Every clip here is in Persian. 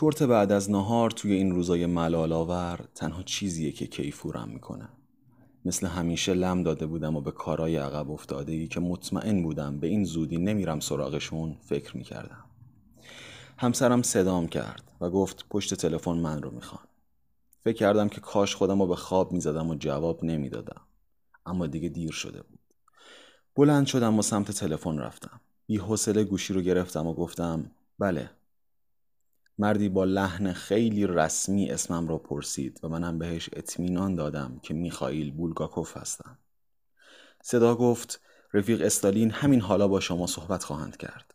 چرت بعد از نهار توی این روزای ملال آور تنها چیزیه که کیفورم می‌کنه. مثل همیشه لم داده بودم و به کارای عقب افتاده ای که مطمئن بودم به این زودی نمیرم سراغشون فکر می‌کردم. همسرم صدام کرد و گفت پشت تلفن من رو می‌خوان. فکر کردم که کاش خودم رو به خواب می‌زدم و جواب نمی‌دادم. اما دیگه دیر شده بود. بلند شدم و سمت تلفن رفتم. بی حوصله گوشی رو گرفتم و گفتم بله مردی با لحن خیلی رسمی اسمم را پرسید و منم بهش اطمینان دادم که میخائیل بولگاکوف هستم. صدا گفت رفیق استالین همین حالا با شما صحبت خواهند کرد.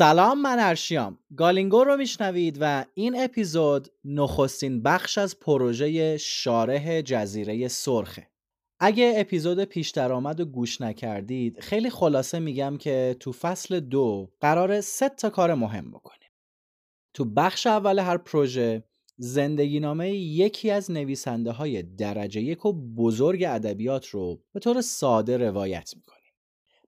سلام من ارشیام. گالینگو رو میشنوید و این اپیزود نخستین بخش از پروژه شارح جزیره سرخه. اگه اپیزود پیش درآمد و گوش نکردید خیلی خلاصه میگم که تو فصل دو قرار سه تا کار مهم بکنیم. تو بخش اول هر پروژه زندگی نامه یکی از نویسنده های درجه یک و بزرگ ادبیات رو به طور ساده روایت می‌کنیم.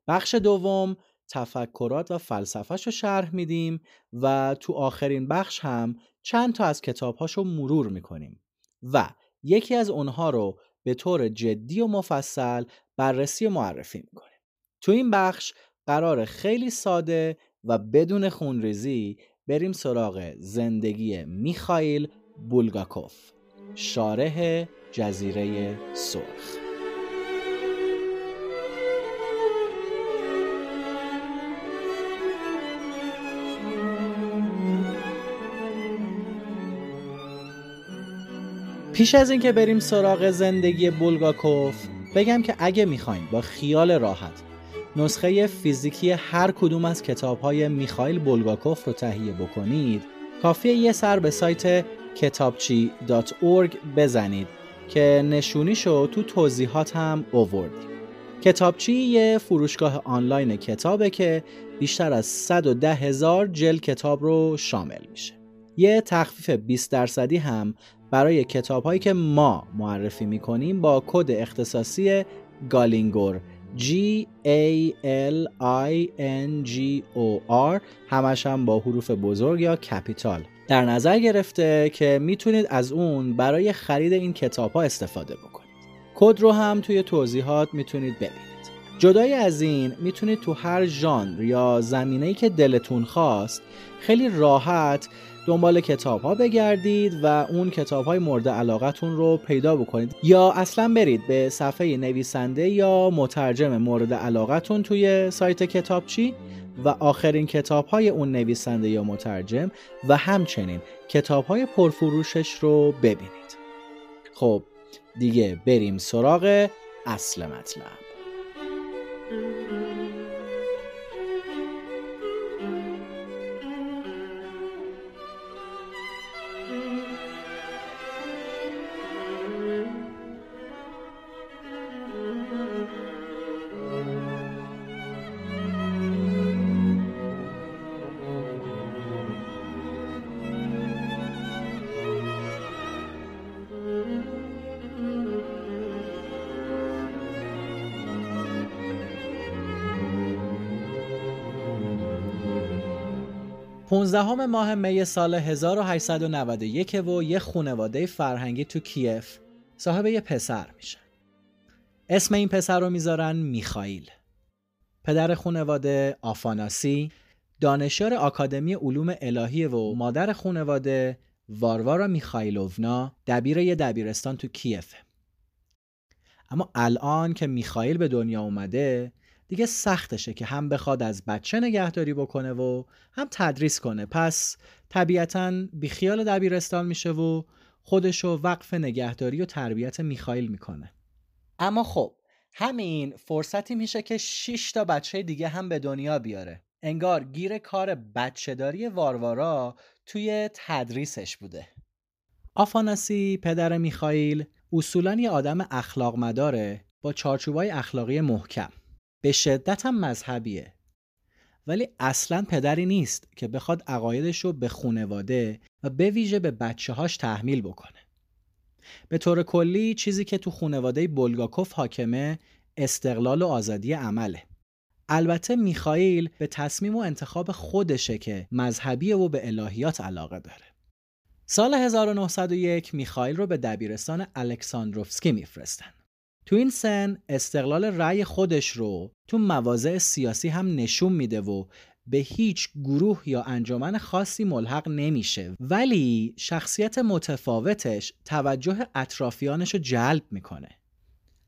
بخش دوم تفکرات و فلسفهش رو شرح میدیم و تو آخرین بخش هم چند تا از کتابهاش رو مرور می‌کنیم و یکی از اونها رو به طور جدی و مفصل بررسی و معرفی می‌کنیم. تو این بخش قرار خیلی ساده و بدون خونریزی بریم سراغ زندگی میخائیل بولگاکوف شارح جزیره سرخ. پیش از اینکه بریم سراغ زندگی بولگاکوف بگم که اگه می‌خواین با خیال راحت نسخه فیزیکی هر کدوم از کتاب های میخائیل بولگاکوف رو تهیه بکنید کافیه یه سر به سایت کتابچی.org بزنید که نشونیشو تو توضیحات هم اووردیم. کتابچی یه فروشگاه آنلاین کتابه که بیشتر از 110 هزار جل کتاب رو شامل میشه. یه تخفیف 20 درصدی هم برای کتاب هایی که ما معرفی می کنیم با کد اختصاصی گالینگور G A L I N G O R همش هم با حروف بزرگ یا capital. در نظر گرفته که می‌تونید از اون برای خرید این کتاب ها استفاده بکنید. کد رو هم توی توضیحات می‌تونید ببینید. جدای از این می‌تونید تو هر ژانر یا زمینه‌ای که دلتون خواست خیلی راحت دنبال کتاب ها بگردید و اون کتاب های مورد علاقتون رو پیدا بکنید. یا اصلا برید به صفحه نویسنده یا مترجم مورد علاقتون توی سایت کتابچی و آخرین کتاب های اون نویسنده یا مترجم و همچنین کتاب های پرفروشش رو ببینید. خب دیگه بریم سراغ اصل مطلب. پونزدهم ماه می سال 1891 و یه خونواده فرهنگی تو کیف صاحب یه پسر میشه. اسم این پسر رو می‌ذارن میخائیل. پدر خونواده آفاناسی دانشیار آکادمی علوم الهی و مادر خونواده واروارا میخائیلوونا دبیر یه دبیرستان تو کیفه. اما الان که میخائیل به دنیا اومده دیگه سختشه که هم بخواد از بچه نگهداری بکنه و هم تدریس کنه. پس طبیعتا بیخیال دبیرستان میشه و خودشو وقف نگهداری و تربیت میخائیل می‌کنه. اما خب همین فرصتی میشه که 6 تا بچه دیگه هم به دنیا بیاره. انگار گیر کار بچه داری واروارا توی تدریسش بوده. آفاناسی پدر میخائیل اصولا یه آدم اخلاق مداره با چارچوبای اخلاقی محکم. به شدت هم مذهبیه. ولی اصلا پدری نیست که بخواد عقایدش رو به خونواده و به ویژه به بچه هاش تحمیل بکنه. به طور کلی چیزی که تو خونواده بولگاکوف حاکمه استقلال و آزادی عمله. البته میخائیل به تصمیم و انتخاب خودشه که مذهبی و به الهیات علاقه داره. سال 1901 میخائیل رو به دبیرستان الکساندروفسکی میفرستن. تو این سن استقلال رأی خودش رو تو مواضع سیاسی هم نشون میده و به هیچ گروه یا انجمن خاصی ملحق نمیشه. ولی شخصیت متفاوتش توجه اطرافیانش رو جلب می‌کنه.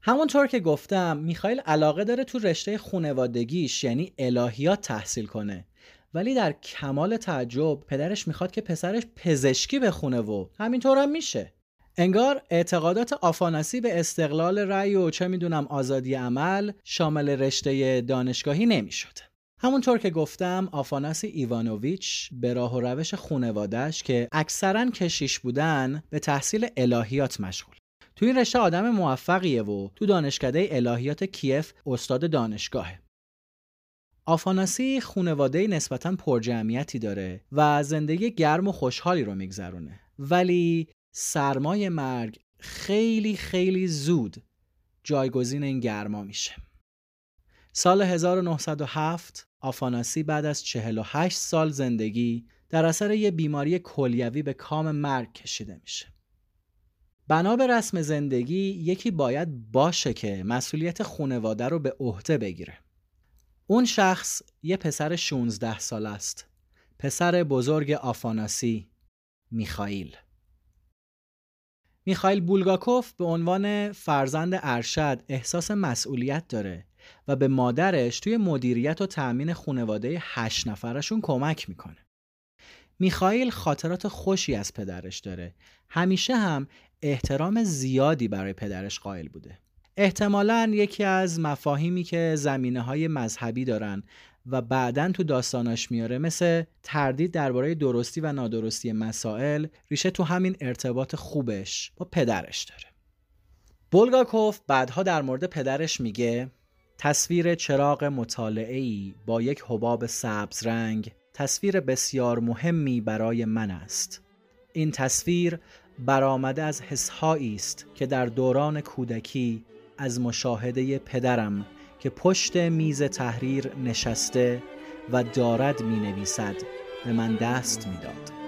همونطور که گفتم میخایل علاقه داره تو رشته خونوادگیش یعنی الهیات تحصیل کنه. ولی در کمال تعجب پدرش می‌خواد که پسرش پزشکی بخونه و همینطور هم میشه. انگار اعتقادات آفاناسی به استقلال رأی و چه می‌دونم آزادی عمل شامل رشته دانشگاهی نمی‌شد. همونطور که گفتم آفاناسی ایوانوویچ به راه و روش خونوادش که اکثرا کشیش بودن به تحصیل الهیات مشغول. تو این رشته آدم موفقیه و تو دانشکده الهیات کیف استاد دانشگاهه. آفاناسی خونواده نسبتا پرجمعیتی داره و زندگی گرم و خوشحالی رو میگذرونه ولی سرمای مرگ خیلی خیلی زود جایگزین این گرما میشه. سال 1907 آفاناسی بعد از 48 سال زندگی در اثر یه بیماری کلیوی به کام مرگ کشیده میشه. بنا به رسم زندگی یکی باید باشه که مسئولیت خونواده رو به عهده بگیره. اون شخص یه پسر 16 سال است. پسر بزرگ آفاناسی میخائیل. میخائیل بولگاکوف به عنوان فرزند ارشد احساس مسئولیت داره و به مادرش توی مدیریت و تأمین خانواده هشت نفرشون کمک می‌کنه. میخائیل خاطرات خوشی از پدرش داره. همیشه هم احترام زیادی برای پدرش قائل بوده. احتمالا یکی از مفاهیمی که زمینه های مذهبی دارن و بعدا تو داستاناش میاره مثل تردید درباره درستی و نادرستی مسائل ریشه تو همین ارتباط خوبش با پدرش داره. بولگاکوف بعدها در مورد پدرش میگه تصویر چراغ مطالعه‌ای با یک حباب سبز رنگ تصویر بسیار مهمی برای من است. این تصویر برآمده از حسهایی است که در دوران کودکی از مشاهده پدرم که پشت میز تحریر نشسته و دارد می نویسد به من دست می‌داد.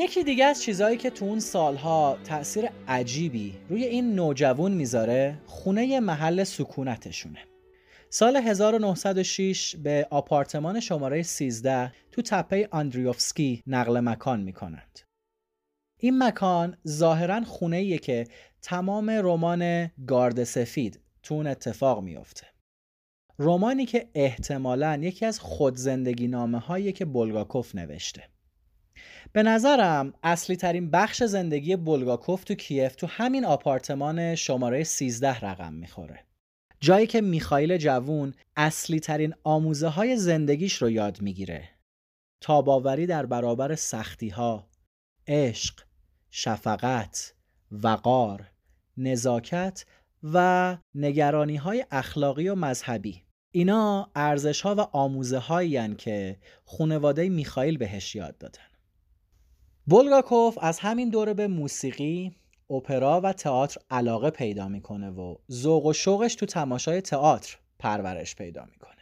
یکی دیگه از چیزهایی که تو اون سالها تأثیر عجیبی روی این نوجوان می‌ذاره خونه محل سکونتشونه سال 1906 به آپارتمان شماره 13 تو تپه آندریوفسکی نقل مکان می‌کنند. این مکان ظاهرا خونه که تمام رمان گارد سفید تو اون اتفاق میافته. رمانی که احتمالا یکی از خود زندگی نامه هایی که بولگاکوف نوشته. به نظرم اصلی ترین بخش زندگی بولگاکوف تو کیف تو همین آپارتمان شماره 13 رقم می‌خوره. جایی که میخائیل جوون اصلی ترین آموزه های زندگیش رو یاد می‌گیره. تاباوری در برابر سختی ها، عشق، شفقت، وقار، نزاکت و نگرانی های اخلاقی و مذهبی. اینا ارزش ها و آموزه هایی که خونواده میخائیل بهش یاد دادن. بولگاکوف از همین دوره به موسیقی، اپرا و تئاتر علاقه پیدا می‌کنه و ذوق و شوقش تو تماشای تئاتر پرورش پیدا می‌کنه.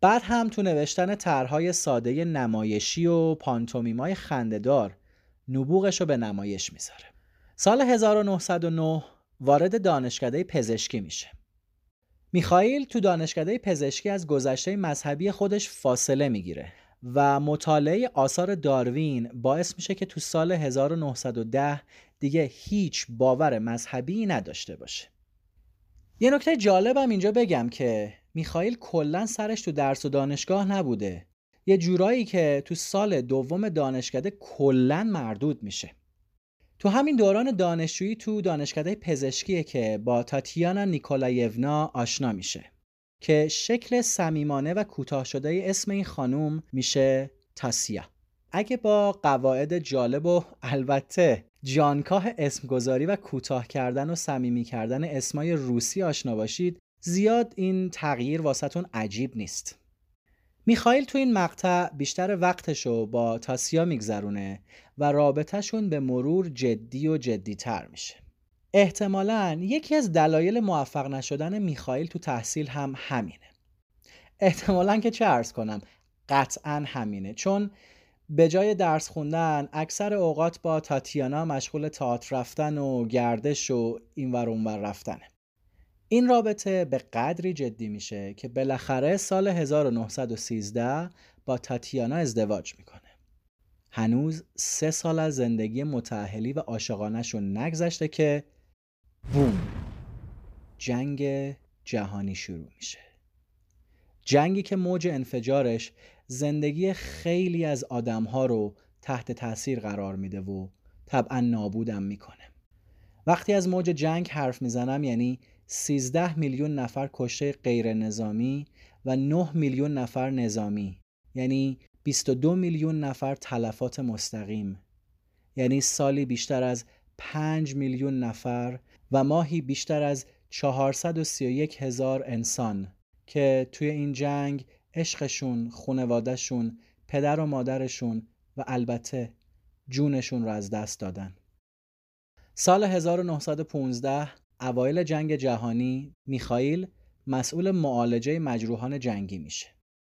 بعد هم تو نوشتن طرحهای ساده نمایشی و پانتومیمای خندهدار نبوغش رو به نمایش می‌ذاره. سال 1909 وارد دانشکده پزشکی میشه. میخائیل تو دانشکده پزشکی از گذشته مذهبی خودش فاصله می‌گیره و مطالعه آثار داروین باعث میشه که تو سال 1910 دیگه هیچ باور مذهبی نداشته باشه. یه نکته جالبم اینجا بگم که میخائیل کلا سرش تو درس و دانشگاه نبوده. یه جورایی که تو سال دوم دانشکده کلا مردود میشه. تو همین دوران دانشجویی تو دانشکده پزشکیه که با تاتیانا نیکولایونا آشنا میشه. که شکل صمیمانه و کوتاه شده اسم این خانوم میشه تاسیا. اگه با قواعد جالب و البته جانکاه اسمگذاری و کوتاه کردن و صمیمی کردن اسمای روسی آشنا باشید زیاد این تغییر واسهتون عجیب نیست. میخائیل تو این مقطع بیشتر وقتشو با تاسیا میگذرونه و رابطهشون به مرور جدی و جدیتر میشه. احتمالا یکی از دلایل موفق نشدن میخائیل تو تحصیل هم همینه. احتمالا که چه ارز کنم قطعا همینه. چون به جای درس خوندن اکثر اوقات با تاتیانا مشغول تئاتر رفتن و گردش و اینور اونور رفتنه. این رابطه به قدری جدی میشه که بالاخره سال 1913 با تاتیانا ازدواج می‌کنه. هنوز سه سال از زندگی متعهلی و عاشقانهشون نگذشته که بوم. جنگ جهانی شروع میشه. جنگی که موج انفجارش زندگی خیلی از آدمها رو تحت تاثیر قرار میده و طبعا نابودم می‌کنه. وقتی از موج جنگ حرف می‌زنم یعنی 13 میلیون نفر کشته غیر نظامی و 9 میلیون نفر نظامی یعنی 22 میلیون نفر تلفات مستقیم یعنی سالی بیشتر از 5 میلیون نفر و ماهی بیشتر از 431 هزار انسان که توی این جنگ عشقشون، خونوادهشون، پدر و مادرشون و البته جونشون رو از دست دادن. سال 1915 اوایل جنگ جهانی میخائیل مسئول معالجه مجروحان جنگی میشه.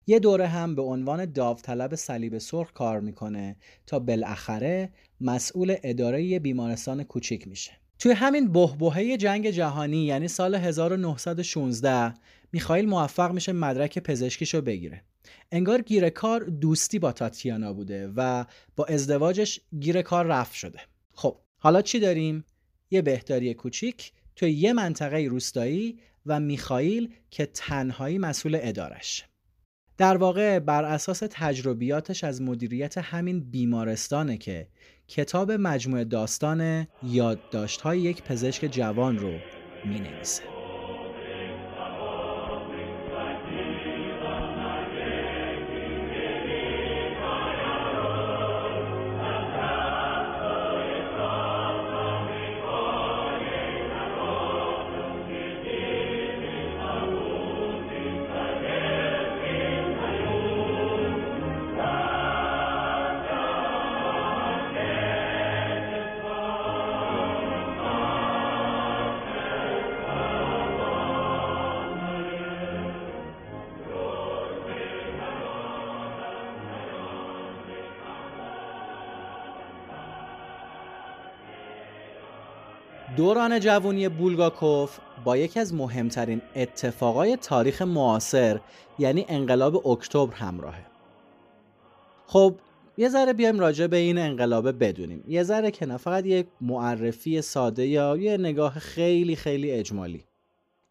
یه دوره هم به عنوان داوطلب صلیب سرخ کار می‌کنه تا بالاخره مسئول اداره بیمارستان کوچیک میشه. توی همین بهبهه جنگ جهانی یعنی سال 1916 میخائیل موفق میشه مدرک پزشکیشو بگیره. انگار گیر کار دوستی با تاتیانا بوده و با ازدواجش گیر کار رفت شده. خب حالا چی داریم؟ یه بهداری کوچیک توی یه منطقه روستایی و میخائیل که تنهایی مسئول ادارش. در واقع بر اساس تجربیاتش از مدیریت همین بیمارستانه که کتاب مجموعه داستان یادداشت‌های یک پزشک جوان رو می دوران جوانی بولگاکوف با یکی از مهمترین اتفاقای تاریخ معاصر یعنی انقلاب اکتبر همراهه. خب یه ذره بیایم راجع به این انقلابه بدونیم. یه ذره که نه فقط یک معرفی ساده یا یه نگاه خیلی خیلی اجمالی.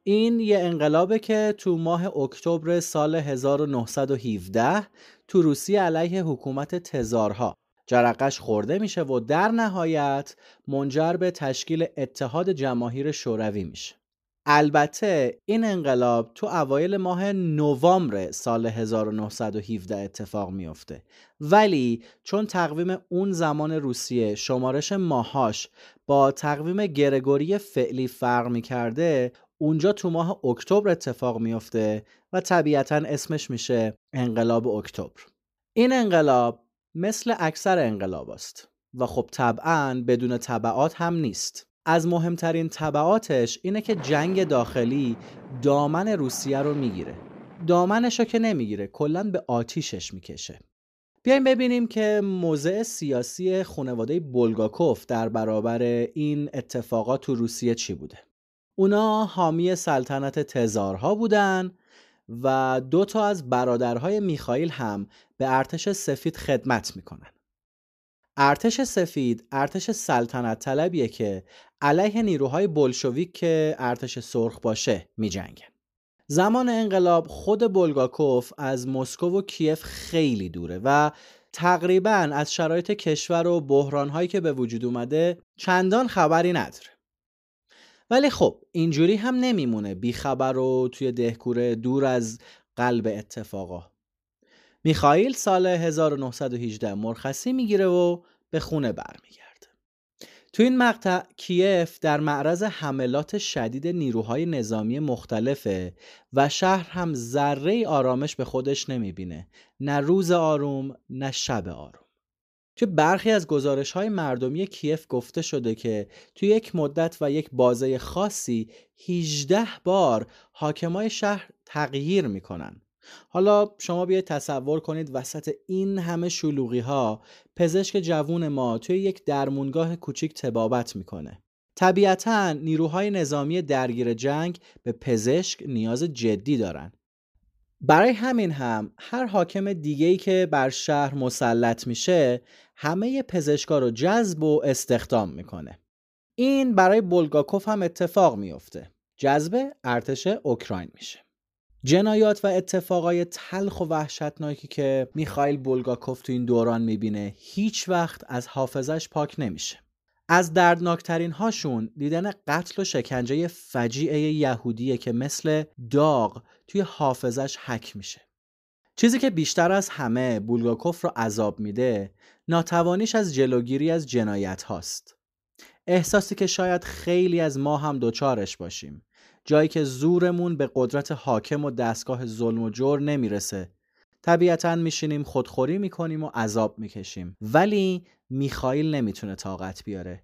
این یه انقلابه که تو ماه اکتبر سال 1917 تو روسیه علیه حکومت تزارها جرقش خورده میشه و در نهایت منجر به تشکیل اتحاد جماهیر شوروی میشه. البته این انقلاب تو اوایل ماه نوامبر سال 1917 اتفاق میافته. ولی چون تقویم اون زمان روسیه شمارش ماهاش با تقویم گرگوری فعلی فرق می‌کرده اونجا تو ماه اکتبر اتفاق میافته و طبیعتا اسمش میشه انقلاب اکتبر. این انقلاب مثل اکثر انقلاب است و خب طبعا بدون طبعات هم نیست. از مهمترین طبعاتش اینه که جنگ داخلی دامن روسیه رو می‌گیره. دامنش رو که نمی‌گیره کلا به آتیشش می‌کشه. بیایم ببینیم که موضع سیاسی خانواده بولگاکوف در برابر این اتفاقات تو روسیه چی بوده؟ اونا حامی سلطنت تزارها بودن و دو تا از برادرهای میخائیل هم به ارتش سفید خدمت می‌کنن. ارتش سفید ارتش سلطنت طلبیه که علیه نیروهای بلشویک که ارتش سرخ باشه میجنگه. زمان انقلاب خود بولگاکوف از مسکو و کیف خیلی دوره و تقریبا از شرایط کشور و بحرانهایی که به وجود اومده چندان خبری نداره. ولی خب اینجوری هم نمیمونه بیخبر و توی دهکوره دور از قلب اتفاقا. میخائیل سال 1918 مرخصی می‌گیره و به خونه برمیگرده. تو این مقطع کیف در معرض حملات شدید نیروهای نظامی مختلفه و شهر هم ذره آرامش به خودش نمی‌بینه. نه روز آروم نه شب آروم. تو برخی از گزارش های مردمی کیف گفته شده که تو یک مدت و یک بازه خاصی 18 بار حاکمای شهر تغییر می‌کنن. حالا شما بیاید تصور کنید وسط این همه شلوغی ها پزشک جوون ما توی یک درمونگاه کوچیک تبابت می‌کنه. طبیعتا نیروهای نظامی درگیر جنگ به پزشک نیاز جدی دارن. برای همین هم هر حاکم دیگهی که بر شهر مسلط میشه همه پزشکا رو جذب و استخدام می‌کنه. این برای بولگاکوف هم اتفاق میفته جذب ارتش اوکراین میشه. جنایات و اتفاقای تلخ و وحشتناکی که میخائیل بولگاکوف تو این دوران می‌بینه هیچ وقت از حافظش پاک نمیشه. از دردناکترین هاشون دیدن قتل و شکنجه فجیعه یهودیه که مثل داغ توی حافظش حک میشه. چیزی که بیشتر از همه بولگاکوف رو عذاب میده ناتوانیش از جلوگیری از جنایت هاست احساسی که شاید خیلی از ما هم دوچارش باشیم. جایی که زورمون به قدرت حاکم و دستگاه ظلم و جور نمی‌رسه. طبیعتا میشینیم خودخوری می‌کنیم و عذاب می‌کشیم. ولی میخائیل نمی‌تونه طاقت بیاره.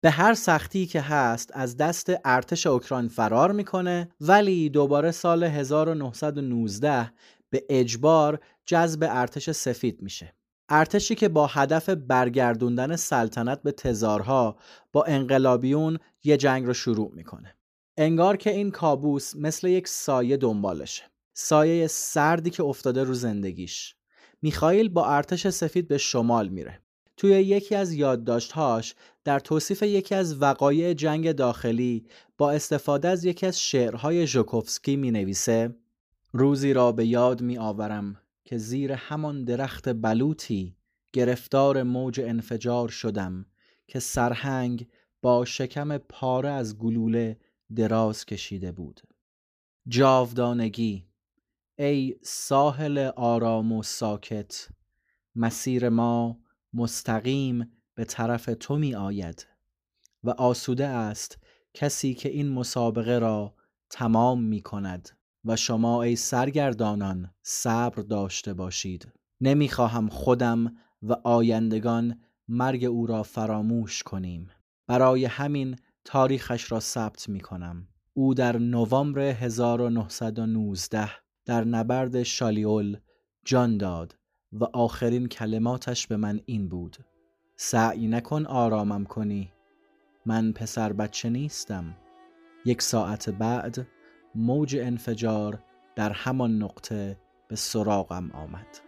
به هر سختی که هست از دست ارتش اوکراین فرار می‌کنه ولی دوباره سال 1919 به اجبار جذب ارتش سفید میشه. ارتشی که با هدف برگردوندن سلطنت به تزارها با انقلابیون یه جنگ رو شروع می‌کنه. انگار که این کابوس مثل یک سایه دنبالشه. سایه سردی که افتاده رو زندگیش. میخائیل با ارتش سفید به شمال میره. توی یکی از یادداشتهاش در توصیف یکی از وقایع جنگ داخلی با استفاده از یکی از شعرهای ژوکوفسکی می نویسه روزی را به یاد می آورم که زیر همان درخت بلوطی گرفتار موج انفجار شدم که سرهنگ با شکم پاره از گلوله دراز کشیده بود. جاودانگی. ای ساحل آرام و ساکت مسیر ما مستقیم به طرف تو می آید و آسوده است کسی که این مسابقه را تمام می کند و شما ای سرگردانان صبر داشته باشید. نمی‌خواهم خودم و آیندگان مرگ او را فراموش کنیم. برای همین تاریخش را ثبت می کنم. او در نوامبر 1919 در نبرد شالیول جان داد و آخرین کلماتش به من این بود. سعی نکن آرامم کنی. من پسر بچه نیستم. یک ساعت بعد موج انفجار در همان نقطه به سراغم آمد.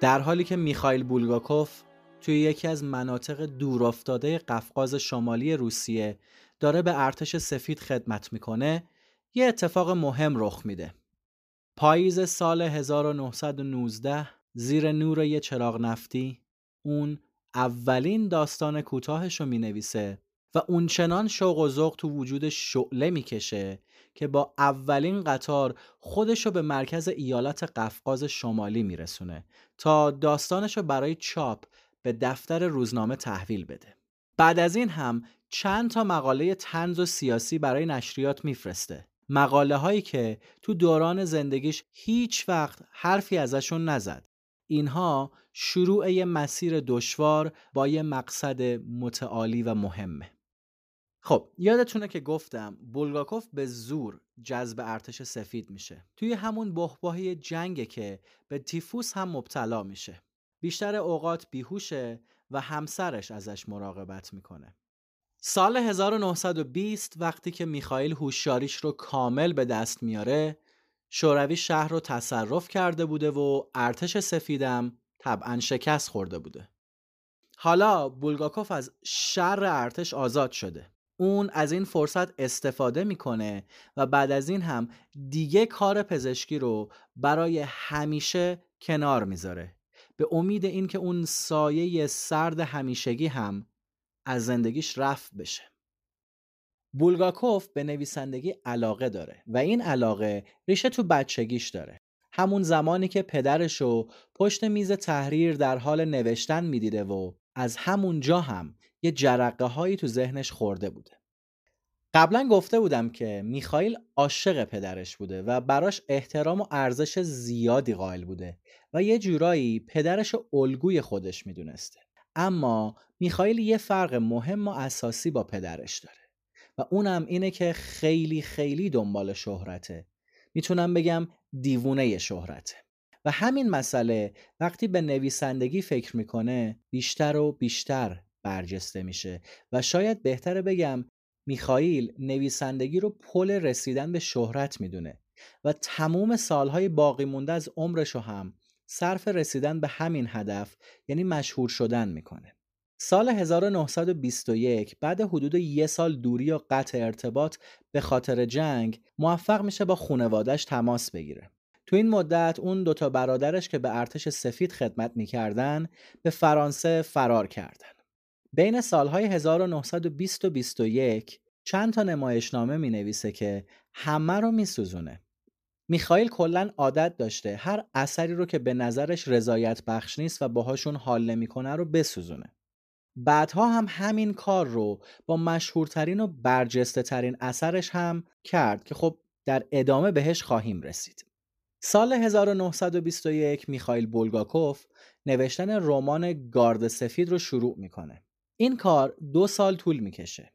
در حالی که میخائیل بولگاکوف توی یکی از مناطق دورافتاده قفقاز شمالی روسیه داره به ارتش سفید خدمت می‌کنه یه اتفاق مهم رخ میده. پاییز سال 1919 زیر نور یه چراغ نفتی اون اولین داستان کوتاهش رو می نویسه و اون چنان شوق و ذوق تو وجود شعله می‌کشه که با اولین قطار خودش رو به مرکز ایالت قفقاز شمالی میرسونه تا داستانش رو برای چاپ به دفتر روزنامه تحویل بده. بعد از این هم چند تا مقاله تنز و سیاسی برای نشریات میفرسته. مقاله هایی که تو دوران زندگیش هیچ وقت حرفی ازشون نزد. اینها شروع یه مسیر دشوار با یه مقصد متعالی و مهمه. خب یادتونه که گفتم بولگاکوف به زور جذب ارتش سفید میشه. توی همون بحباهی جنگه که به تیفوس هم مبتلا میشه. بیشتر اوقات بیهوشه و همسرش ازش مراقبت می‌کنه. سال 1920 وقتی که میخائیل هوشیاریش رو کامل به دست میاره شوروی شهر رو تصرف کرده بوده و ارتش سفیدم طبعا شکست خورده بوده. حالا بولگاکوف از شر ارتش آزاد شده. اون از این فرصت استفاده می‌کنه و بعد از این هم دیگه کار پزشکی رو برای همیشه کنار می‌ذاره. به امید اینکه اون سایه سرد همیشگی هم از زندگیش رفت بشه. بولگاکوف به نویسندگی علاقه داره و این علاقه ریشه تو بچگیش داره. همون زمانی که پدرشو پشت میز تحریر در حال نوشتن می‌دیده و از همون جا هم یه جرقه هایی تو ذهنش خورده بوده. قبلا گفته بودم که میخائیل عاشق پدرش بوده و براش احترام و ارزش زیادی قائل بوده و یه جورایی پدرش الگوی خودش می‌دونسته. اما میخائیل یه فرق مهم و اساسی با پدرش داره و اونم اینه که خیلی خیلی دنبال شهرته. می‌تونم بگم دیوونه شهرته. و همین مسئله وقتی به نویسندگی فکر می‌کنه بیشتر و بیشتر برجسته میشه. و شاید بهتره بگم میخائیل نویسندگی رو پل رسیدن به شهرت می‌دونه و تموم سالهای باقی مونده از عمرش هم صرف رسیدن به همین هدف یعنی مشهور شدن می‌کنه. سال 1921 بعد حدود یه سال دوری و قطع ارتباط به خاطر جنگ موفق میشه با خونوادش تماس بگیره. تو این مدت اون دوتا برادرش که به ارتش سفید خدمت می‌کردن به فرانسه فرار کردن. بین سالهای 1920 و 21 چند تا نمایشنامه می نویسه که همه رو می سوزونه. میخائیل کلا عادت داشته هر اثری رو که به نظرش رضایت بخش نیست و باهاشون حال نمی‌کنه رو بسوزونه. بعدها هم همین کار رو با مشهورترین و برجسته ترین اثرش هم کرد که خب در ادامه بهش خواهیم رسید. سال 1921 میخائیل بولگاکوف نوشتن رمان گارد سفید رو شروع می‌کنه. این کار دو سال طول می‌کشه.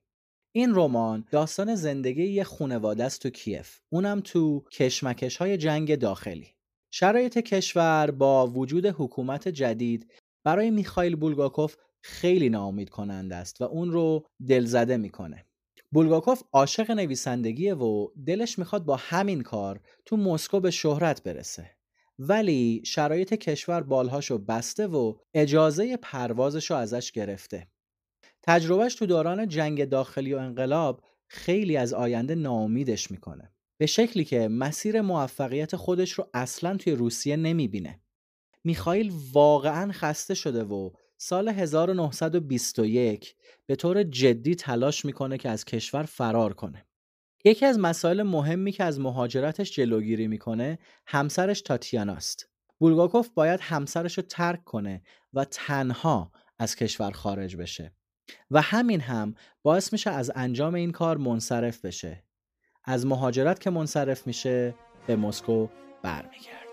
این رمان داستان زندگی یه خونواده است تو کیف. اونم تو کشمکش های جنگ داخلی. شرایط کشور با وجود حکومت جدید برای میخائیل بولگاکوف خیلی ناامید کننده است و اون رو دلزده می‌کنه. بولگاکوف عاشق نویسندگیه و دلش می‌خواد با همین کار تو مسکو به شهرت برسه. ولی شرایط کشور بالهاشو بسته و اجازه پروازشو ازش گرفته. تجربهش تو دوران جنگ داخلی و انقلاب خیلی از آینده ناامیدش می‌کنه. به شکلی که مسیر موفقیت خودش رو اصلا توی روسیه نمی‌بینه. میخائیل واقعا خسته شده و سال 1921 به طور جدی تلاش می‌کنه که از کشور فرار کنه. یکی از مسائل مهمی که از مهاجرتش جلوگیری می‌کنه همسرش تاتیاناست. بولگاکوف باید همسرش رو ترک کنه و تنها از کشور خارج بشه. و همین هم باعث میشه از انجام این کار منصرف بشه. از مهاجرت که منصرف میشه به مسکو برمیگرده.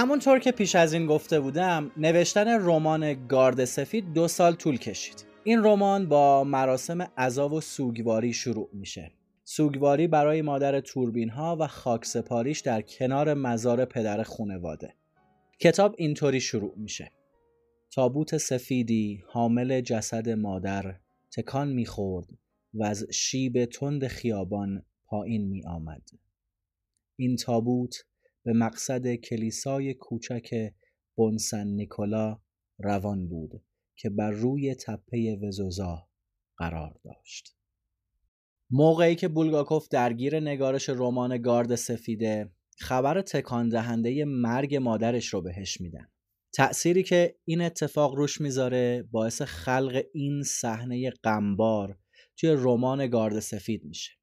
همونطور که پیش از این گفته بودم نوشتن رمان گارد سفید دو سال طول کشید. این رمان با مراسم عزا و سوگواری شروع میشه. سوگواری برای مادر توربین ها و خاکسپاریش در کنار مزار پدر خونواده. کتاب اینطوری شروع میشه. تابوت سفیدی حامل جسد مادر تکان می‌خورد و از شیب تند خیابان پایین می آمد. این تابوت به مقصد کلیسای کوچک بونسن نیکولا روان بود که بر روی تپه وزوزا قرار داشت. موقعی که بولگاکوف درگیر نگارش رمان گارد سفیده خبر تکان دهنده مرگ مادرش رو بهش میدن تأثیری که این اتفاق روش می‌ذاره باعث خلق این صحنه غمبار توی رمان گارد سفید میشه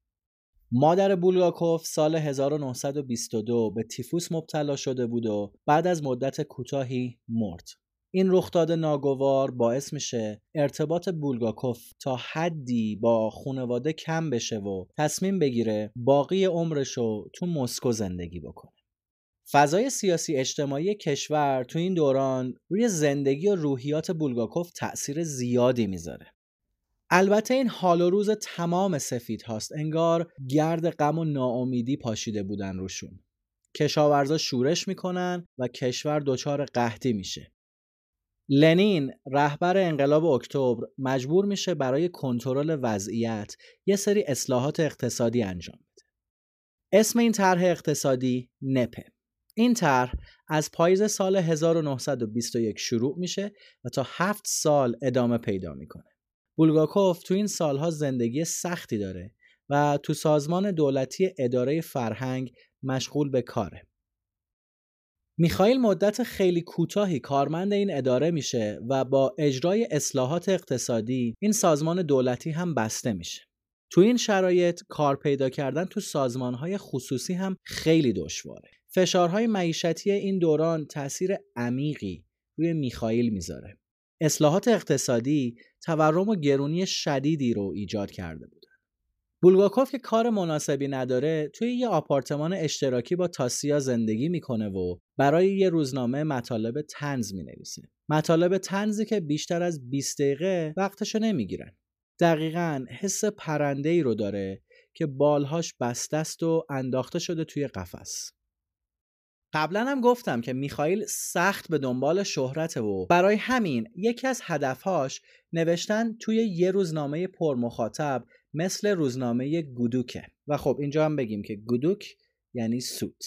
مادر بولگاکوف سال 1922 به تیفوس مبتلا شده بود و بعد از مدت کوتاهی مرد. این رخداد ناگوار باعث میشه ارتباط بولگاکوف تا حدی با خانواده کم بشه و تصمیم بگیره باقی عمرشو تو مسکو زندگی بکنه. فضای سیاسی اجتماعی کشور تو این دوران روی زندگی و روحیات بولگاکوف تأثیر زیادی می‌ذاره. البته این حال و روز تمام سفید هاست. انگار گرد غم و ناامیدی پاشیده بودن روشون. کشاورزا شورش می‌کنن و کشور دچار قحطی میشه. لنین رهبر انقلاب اکتبر مجبور میشه برای کنترل وضعیت یه سری اصلاحات اقتصادی انجام بده. اسم این طرح اقتصادی نپه. این طرح از پاییز سال 1921 شروع میشه و تا هفت سال ادامه پیدا می‌کنه. بولگاکوف تو این سالها زندگی سختی داره و تو سازمان دولتی اداره فرهنگ مشغول به کاره. میخائیل مدت خیلی کوتاهی کارمند این اداره میشه و با اجرای اصلاحات اقتصادی این سازمان دولتی هم بسته میشه. تو این شرایط کار پیدا کردن تو سازمانهای خصوصی هم خیلی دشواره. فشارهای معیشتی این دوران تاثیر عمیقی روی میخائیل می‌ذاره. اصلاحات اقتصادی تورم و گرونی شدیدی رو ایجاد کرده بودن. بولگاکوف که کار مناسبی نداره توی یه آپارتمان اشتراکی با تاسیا زندگی می‌کنه و برای یه روزنامه مطالب تنز می‌نویسه. مطالب تنزی که بیشتر از 20 دقیقه وقتشو نمی‌گیرن. دقیقا حس پرنده ای رو داره که بالهاش بستست و انداخته شده توی قفس. قبلا هم گفتم که میخائیل سخت به دنبال شهرته و برای همین یکی از هدفهاش نوشتن توی یه روزنامه پرمخاطب مثل روزنامه گودوکه. و خب اینجا هم بگیم که گودوک یعنی سوت.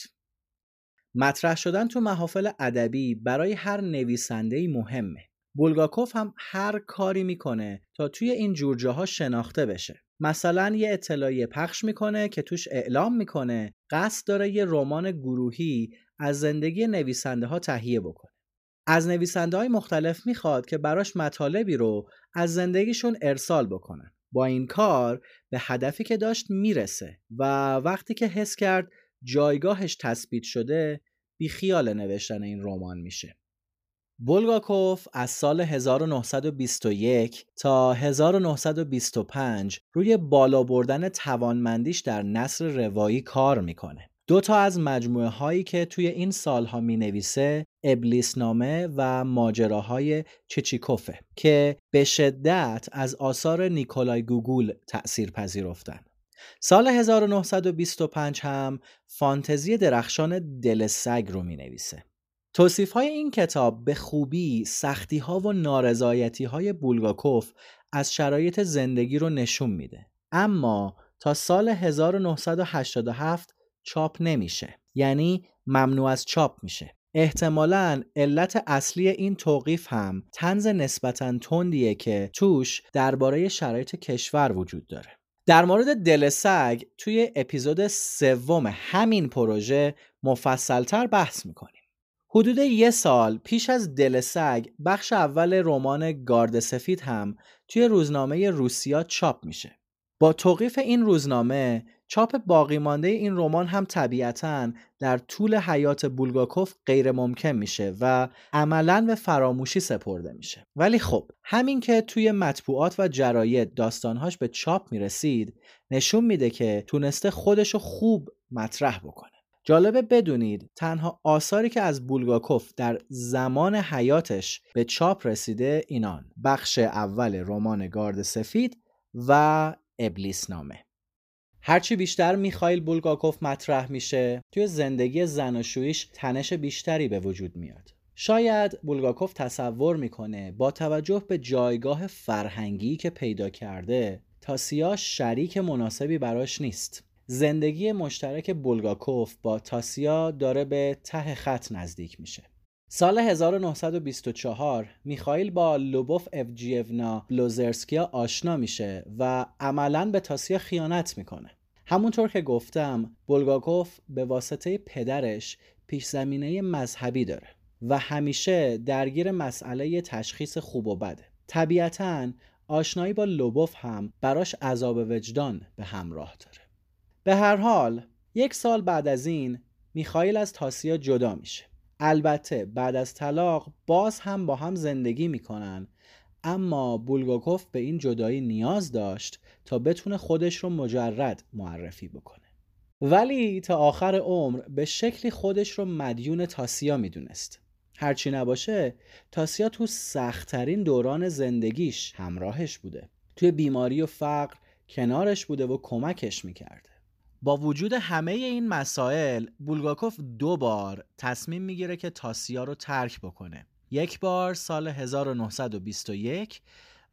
مطرح شدن تو محافل ادبی برای هر نویسنده مهمه. بولگاکوف هم هر کاری می‌کنه تا توی این جورجه ها شناخته بشه. مثلا یه اطلاعیه پخش می‌کنه که توش اعلام می‌کنه قصد داره یه رمان گروهی از زندگی نویسنده ها تهیه بکنه. از نویسنده های مختلف می‌خواد که براش مطالبی رو از زندگیشون ارسال بکنن. با این کار به هدفی که داشت می‌رسه و وقتی که حس کرد جایگاهش تثبیت شده بیخیال نوشتن این رمان میشه. بولگاکوف از سال 1921 تا 1925 روی بالا بردن توانمندیش در نصر روایی کار می‌کنه. دو تا از مجموعه هایی که توی این سالها می نویسه ابلیس نامه و ماجراهای چچیکوفه که به شدت از آثار نیکولای گوگول تأثیر پذیرفتن. سال 1925 هم فانتزی درخشان دل سگ رو می نویسه. توصیف های این کتاب به خوبی سختی ها و نارضایتی های بولگاکوف از شرایط زندگی رو نشون میده. اما تا سال 1987 چاپ نمیشه. یعنی ممنوع از چاپ میشه. احتمالا علت اصلی این توقیف هم تنز نسبتا تندیه که توش درباره شرایط کشور وجود داره. در مورد دل سگ توی اپیزود سوم همین پروژه مفصلتر بحث می‌کنیم. حدود یه سال پیش از دل سگ بخش اول رمان گارد سفید هم توی روزنامه روسیا چاپ میشه. با توقیف این روزنامه چاپ باقی مانده این رمان هم طبیعتا در طول حیات بولگاکوف غیر ممکن میشه و عملا به فراموشی سپرده میشه. ولی خب همین که توی مطبوعات و جراید داستانهاش به چاپ می‌رسید نشون میده که تونسته خودشو خوب مطرح بکنه. جالبه بدونید تنها آثاری که از بولگاکوف در زمان حیاتش به چاپ رسیده اینان بخش اول رمان گارد سفید و ابلیس نامه هرچی بیشتر میخایل بولگاکوف مطرح میشه توی زندگی زناشویش تنش بیشتری به وجود میاد شاید بولگاکوف تصور می‌کنه با توجه به جایگاه فرهنگی که پیدا کرده تاسیا شریک مناسبی براش نیست زندگی مشترک بولگاکوف با تاسیا داره به ته خط نزدیک میشه. سال 1924 میخائیل با لوبوف اوجیونا بلوزرسکیا آشنا میشه و عملا به تاسیا خیانت می‌کنه. همونطور که گفتم بولگاکوف به واسطه پدرش پیش زمینه مذهبی داره و همیشه درگیر مسئله تشخیص خوب و بده. طبیعتا آشنایی با لوبوف هم براش عذاب وجدان به همراه داره. به هر حال یک سال بعد از این میخائیل از تاسیا جدا میشه. البته بعد از طلاق باز هم با هم زندگی می‌کنن. اما بولگاکوف به این جدایی نیاز داشت تا بتونه خودش رو مجرد معرفی بکنه. ولی تا آخر عمر به شکلی خودش رو مدیون تاسیا می‌دونست. هرچی نباشه تاسیا تو سختترین دوران زندگیش همراهش بوده. توی بیماری و فقر کنارش بوده و کمکش می‌کرده با وجود همه این مسائل بولگاکوف دو بار تصمیم می‌گیره که تاسیا رو ترک بکنه. یک بار سال 1921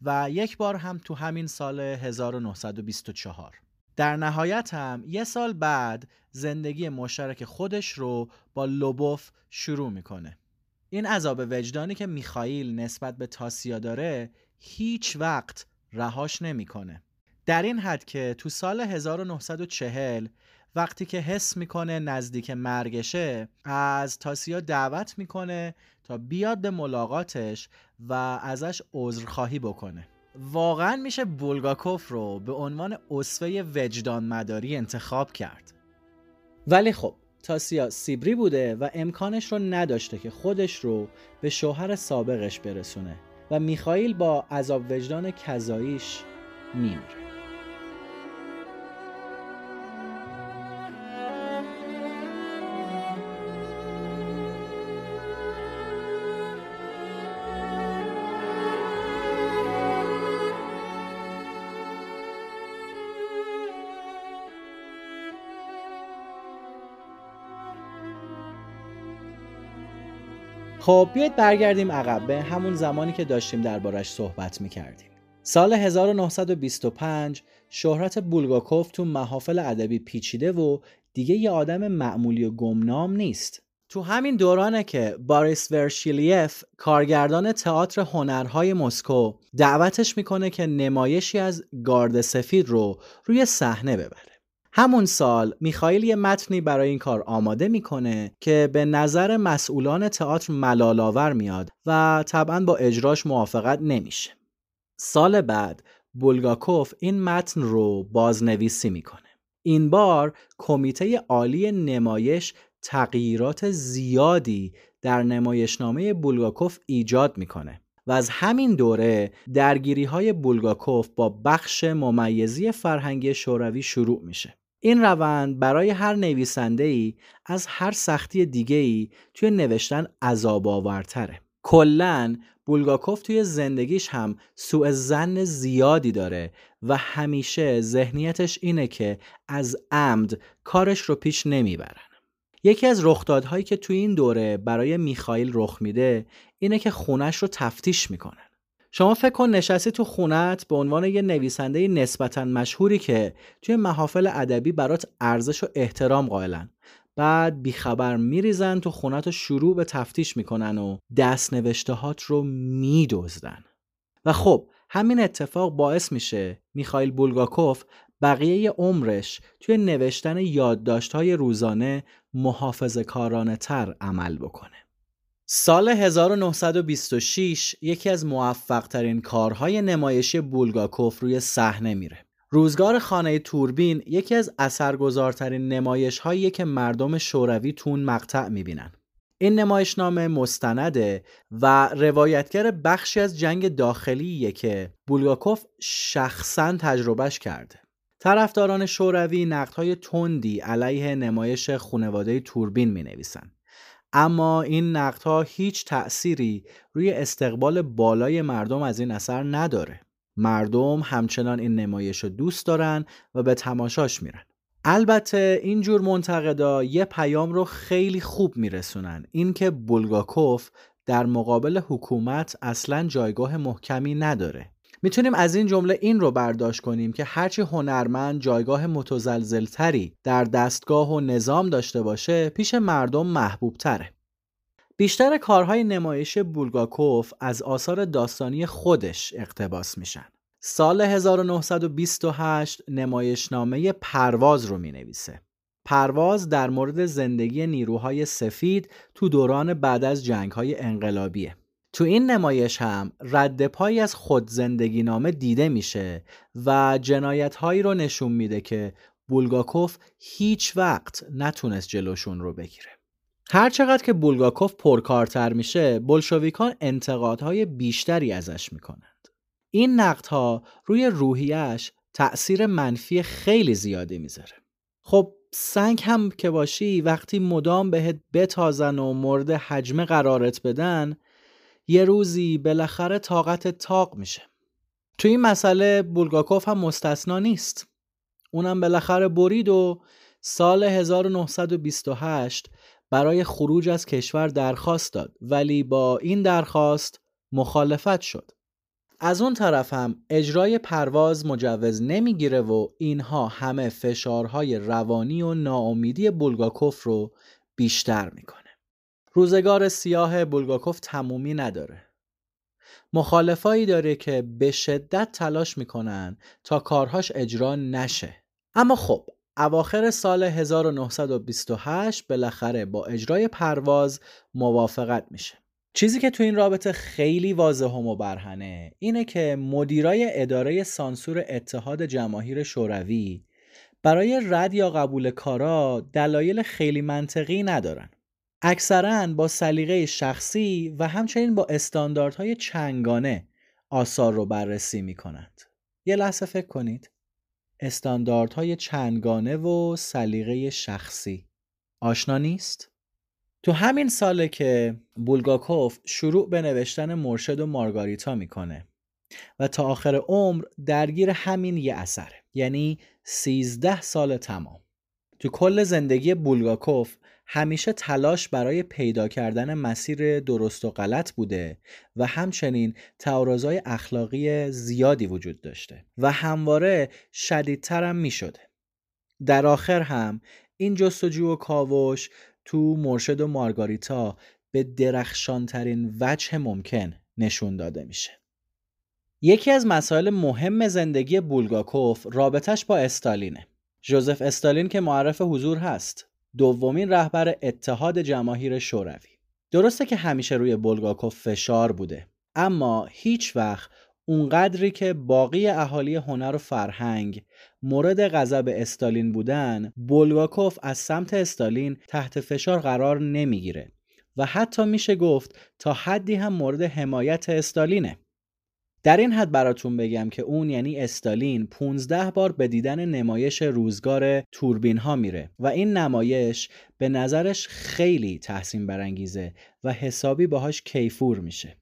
و یک بار هم تو همین سال 1924 در نهایت هم یه سال بعد زندگی مشترک خودش رو با لوبوف شروع می‌کنه. این عذاب وجدانی که میخائیل نسبت به تاسیا داره هیچ وقت رهاش نمی‌کنه. در این حد که تو سال 1940 وقتی که حس می‌کنه نزدیک مرگشه از تاسیا دعوت می‌کنه تا بیاد به ملاقاتش و ازش عذرخواهی بکنه. واقعا میشه بولگاکوف رو به عنوان اصفه وجدان مداری انتخاب کرد. ولی خب تاسیا سیبری بوده و امکانش رو نداشته که خودش رو به شوهر سابقش برسونه و میخائیل با عذاب وجدان کذاییش میمیره. خب بیاید برگردیم عقب به همون زمانی که داشتیم دربارش صحبت می‌کردیم. سال 1925 شهرت بولگاکوف تو محافل ادبی پیچیده و دیگه یه آدم معمولی و گمنام نیست. تو همین دورانه که باریس ورشیلیف کارگردان تئاتر هنرهای مسکو دعوتش می‌کنه که نمایشی از گارد سفید رو روی صحنه ببره. همون سال میخائیل یه متنی برای این کار آماده می‌کنه که به نظر مسئولان تئاتر ملالآور میاد و طبعا با اجراش موافقت نمیشه. سال بعد بولگاکوف این متن رو بازنویسی می‌کنه. این بار کمیته عالی نمایش تغییرات زیادی در نمایشنامه بولگاکوف ایجاد می‌کنه و از همین دوره درگیری های بولگاکوف با بخش ممیزی فرهنگی شوروی شروع میشه. این روند برای هر نویسنده ای از هر سختی دیگه ای توی نوشتن عذاب آورتره. کلا بولگاکوف توی زندگیش هم سوء زن زیادی داره و همیشه ذهنیتش اینه که از عمد کارش رو پیش نمی‌برن. یکی از رخدادهایی که توی این دوره برای میخائیل رخ میده اینه که خونش رو تفتیش می‌کنن. شما فکر کن نشستی تو خونت به عنوان یه نویسنده نسبتا مشهوری که توی محافل ادبی برات ارزش و احترام قائلن. بعد بیخبر میریزن تو خونت رو شروع به تفتیش می‌کنن و دست نوشتهات رو میدزدن. و خب همین اتفاق باعث میشه میخائیل بولگاکوف بقیه عمرش توی نوشتن یادداشت‌های روزانه محافظه کارانه تر عمل بکنه. سال 1926 یکی از موفق ترین کارهای نمایشی بولگاکوف روی صحنه میره. روزگار خانه توربین یکی از اثرگذارترین نمایش هایی که مردم شوروی تون مقطع می‌بینن. این نمایشنامه مستنده و روایتگر بخشی از جنگ داخلیه که بولگاکوف شخصا تجربهش کرده. طرفداران شوروی نقدهای تندی علیه نمایش خانواده توربین می نویسن. اما این نقدها هیچ تأثیری روی استقبال بالای مردم از این اثر نداره. مردم همچنان این نمایش رو دوست دارن و به تماشاش میرن. البته این جور منتقدا یه پیام رو خیلی خوب میرسونن. اینکه بولگاکوف در مقابل حکومت اصلا جایگاه محکمی نداره. می‌تونیم از این جمله این رو برداشت کنیم که هرچی هنرمند جایگاه متزلزلتری در دستگاه و نظام داشته باشه پیش مردم محبوب تره. بیشتر کارهای نمایش بولگاکوف از آثار داستانی خودش اقتباس میشن. سال 1928 نمایشنامه پرواز رو می نویسه. پرواز در مورد زندگی نیروهای سفید تو دوران بعد از جنگ های انقلابیه. تو این نمایش هم رد پایی از خود زندگی نامه دیده میشه و جنایت هایی رو نشون میده که بولگاکوف هیچ وقت نتونست جلوشون رو بگیره. هر چقدر که بولگاکوف پرکارتر میشه بلشویکان انتقادهای بیشتری ازش می‌کنند. این نقدها روی روحیش تأثیر منفی خیلی زیادی می‌ذاره. خب سنگ هم که باشی وقتی مدام بهت بتازن و مورد حجمه قرارت بدن یه روزی بالاخره طاقت تاق میشه. تو این مسئله بولگاکوف هم مستثنا نیست. اونم بالاخره برید و سال 1928 برای خروج از کشور درخواست داد ولی با این درخواست مخالفت شد. از اون طرف هم اجرای پرواز مجوز نمی‌گیره و اینها همه فشارهای روانی و ناامیدی بولگاکوف رو بیشتر می‌کنه. روزگار سیاه بولگاکوف تمومی نداره. مخالفایی داره که به شدت تلاش می‌کنن تا کارهاش اجرا نشه. اما خب اواخر سال 1928 بالاخره با اجرای پرواز موافقت میشه. چیزی که تو این رابطه خیلی واضح و مبرهنه اینه که مدیرای اداره سانسور اتحاد جماهیر شوروی برای رد یا قبول کارا دلایل خیلی منطقی ندارن. اکثرا با سلیقه شخصی و همچنین با استانداردهای چنگانه آثار رو بررسی می کنند. یه لحظه فکر کنید. استانداردهای چنگانه و سلیقه شخصی آشنا نیست؟ تو همین ساله که بولگاکوف شروع به نوشتن مرشد و مارگاریتا می‌کنه و تا آخر عمر درگیر همین یه اثره یعنی 13 سال تمام تو کل زندگی بولگاکوف همیشه تلاش برای پیدا کردن مسیر درست و غلط بوده و همچنین تعارضای اخلاقی زیادی وجود داشته و همواره شدیدتر هم می شده. در آخر هم این جستجو و کاوش تو مرشد و مارگاریتا به درخشانترین وجه ممکن نشون داده میشه. یکی از مسائل مهم زندگی بولگاکوف رابطش با استالینه. جوزف استالین که معرف حضور هست دومین رهبر اتحاد جماهیر شوروی. درسته که همیشه روی بولگاکوف فشار بوده اما هیچ وقت اونقدری که باقی اهالی هنر و فرهنگ مورد غضب استالین بودن بولگاکوف از سمت استالین تحت فشار قرار نمی‌گیره. و حتی میشه گفت تا حدی هم مورد حمایت استالینه. در این حد براتون بگم که اون یعنی استالین 15 بار به دیدن نمایش روزگار توربین ها میره و این نمایش به نظرش خیلی تحسین برانگیزه و حسابی باهاش کیفور میشه.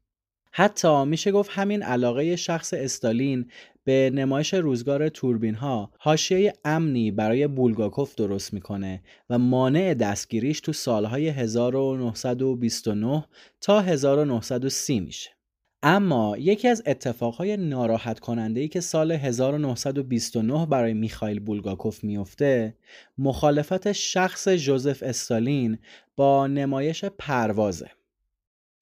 حتی میشه گفت همین علاقه شخص استالین به نمایش روزگار توربین ها حاشیه امنی برای بولگاکوف درست می‌کنه و مانع دستگیریش تو سالهای 1929 تا 1930 میشه. اما یکی از اتفاقهای ناراحت کننده ای که سال 1929 برای میخائیل بولگاکوف میفته مخالفت شخص جوزف استالین با نمایش پروازه.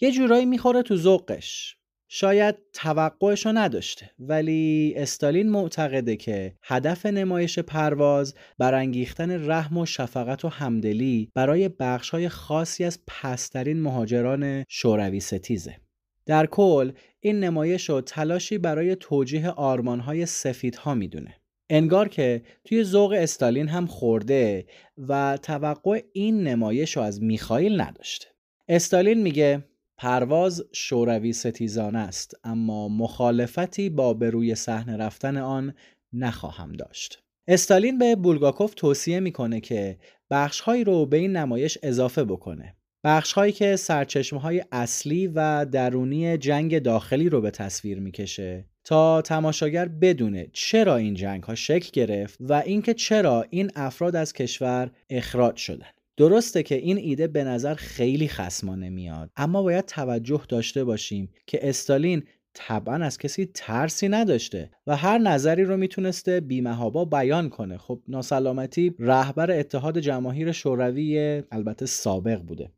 یه جورایی می‌خوره تو ذوقش. شاید توقعشو نداشته ولی استالین معتقده که هدف نمایش پرواز برانگیختن رحم و شفقت و همدلی برای بخشهای خاصی از پسترین مهاجران شوروی ستیزه. در کل این نمایش رو تلاشی برای توجیه آرمانهای سفیدها می‌دونه. انگار که توی ذوق استالین هم خورده و توقع این نمایش رو از میخائیل نداشته. استالین میگه پرواز شوروی ستیزانه است اما مخالفتی با به روی صحنه رفتن آن نخواهم داشت. استالین به بولگاکوف توصیه می‌کنه که بخشهایی رو به این نمایش اضافه بکنه. بخش هایی که سرچشمه های اصلی و درونی جنگ داخلی رو به تصویر می‌کشه تا تماشاگر بدونه چرا این جنگ ها شکل گرفت و اینکه چرا این افراد از کشور اخراج شدن. درسته که این ایده به نظر خیلی خسمانه میاد اما باید توجه داشته باشیم که استالین طبعا از کسی ترسی نداشته و هر نظری رو می‌تونسته بیمهابا بیان کنه. خب ناسلامتی رهبر اتحاد جماهیر شوروی البته سابق بوده.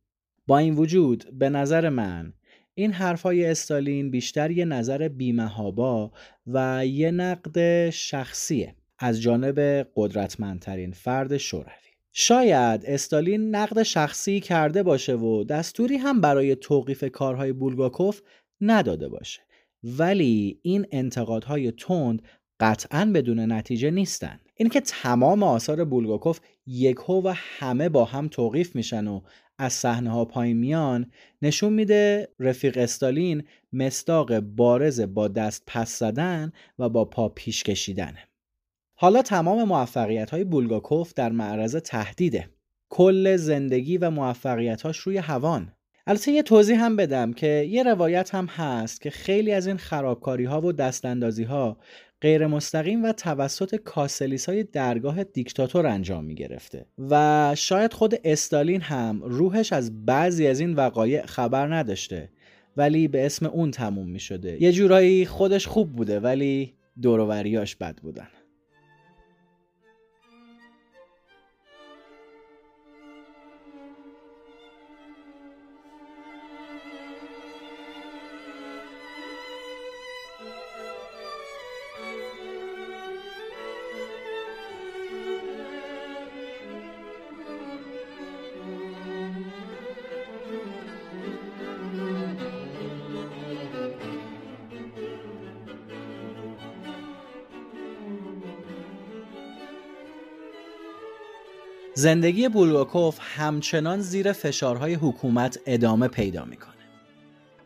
با این وجود به نظر من این حرفای استالین بیشتر یه نظر بیمهابا و یه نقد شخصیه از جانب قدرتمندترین فرد شوروی. شاید استالین نقد شخصی کرده باشه و دستوری هم برای توقیف کارهای بولگاکوف نداده باشه. ولی این انتقادهای تند قطعا بدون نتیجه نیستن. اینکه تمام آثار بولگاکوف یکهو و همه با هم توقیف میشن و از صحنه ها پایین میان نشون میده رفیق استالین مستاق بارز با دست پس زدن و با پا پیش کشیدنه. حالا تمام موفقیت های بولگاکوف در معرض تهدیده. کل زندگی و موفقیتاش روی هوان. البته یه توضیح هم بدم که یه روایت هم هست که خیلی از این خرابکاری ها و دستاندازی ها غیر مستقیم و توسط کاسلیس های درگاه دیکتاتور انجام می گرفته و شاید خود استالین هم روحش از بعضی از این وقایع خبر نداشته ولی به اسم اون تموم می شده یه جورایی خودش خوب بوده ولی دوروریاش بد بودن. زندگی بولگاکوف همچنان زیر فشارهای حکومت ادامه پیدا می‌کنه.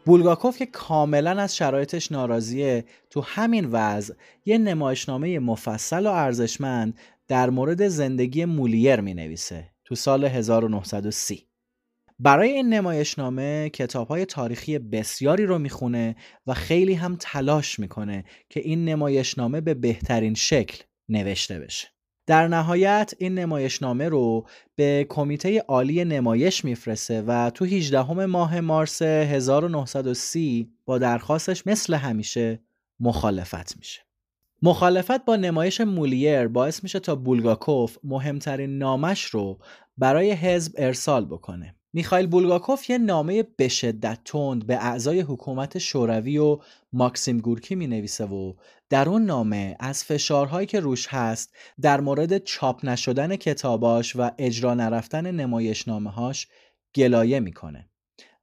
بولگاکوف که کاملا از شرایطش ناراضیه تو همین وضع یه نمایشنامه مفصل و ارزشمند در مورد زندگی مولیر می نویسه تو سال 1930 برای این نمایشنامه کتاب های تاریخی بسیاری رو می‌خونه و خیلی هم تلاش می‌کنه که این نمایشنامه به بهترین شکل نوشته بشه در نهایت این نمایشنامه رو به کمیته عالی نمایش میفرسته و تو 18 ماه مارس 1930 با درخواستش مثل همیشه مخالفت میشه. مخالفت با نمایش مولیر باعث میشه تا بولگاکوف مهمترین نامش رو برای حزب ارسال بکنه. میخایل بولگاکوف یه نامه به شدت تند به اعضای حکومت شوروی و ماکسیم گورکی می نویسه و در اون نامه از فشارهایی که روش هست در مورد چاپ نشدن کتاباش و اجرا نرفتن نمایشنامه هاش گلایه می‌کنه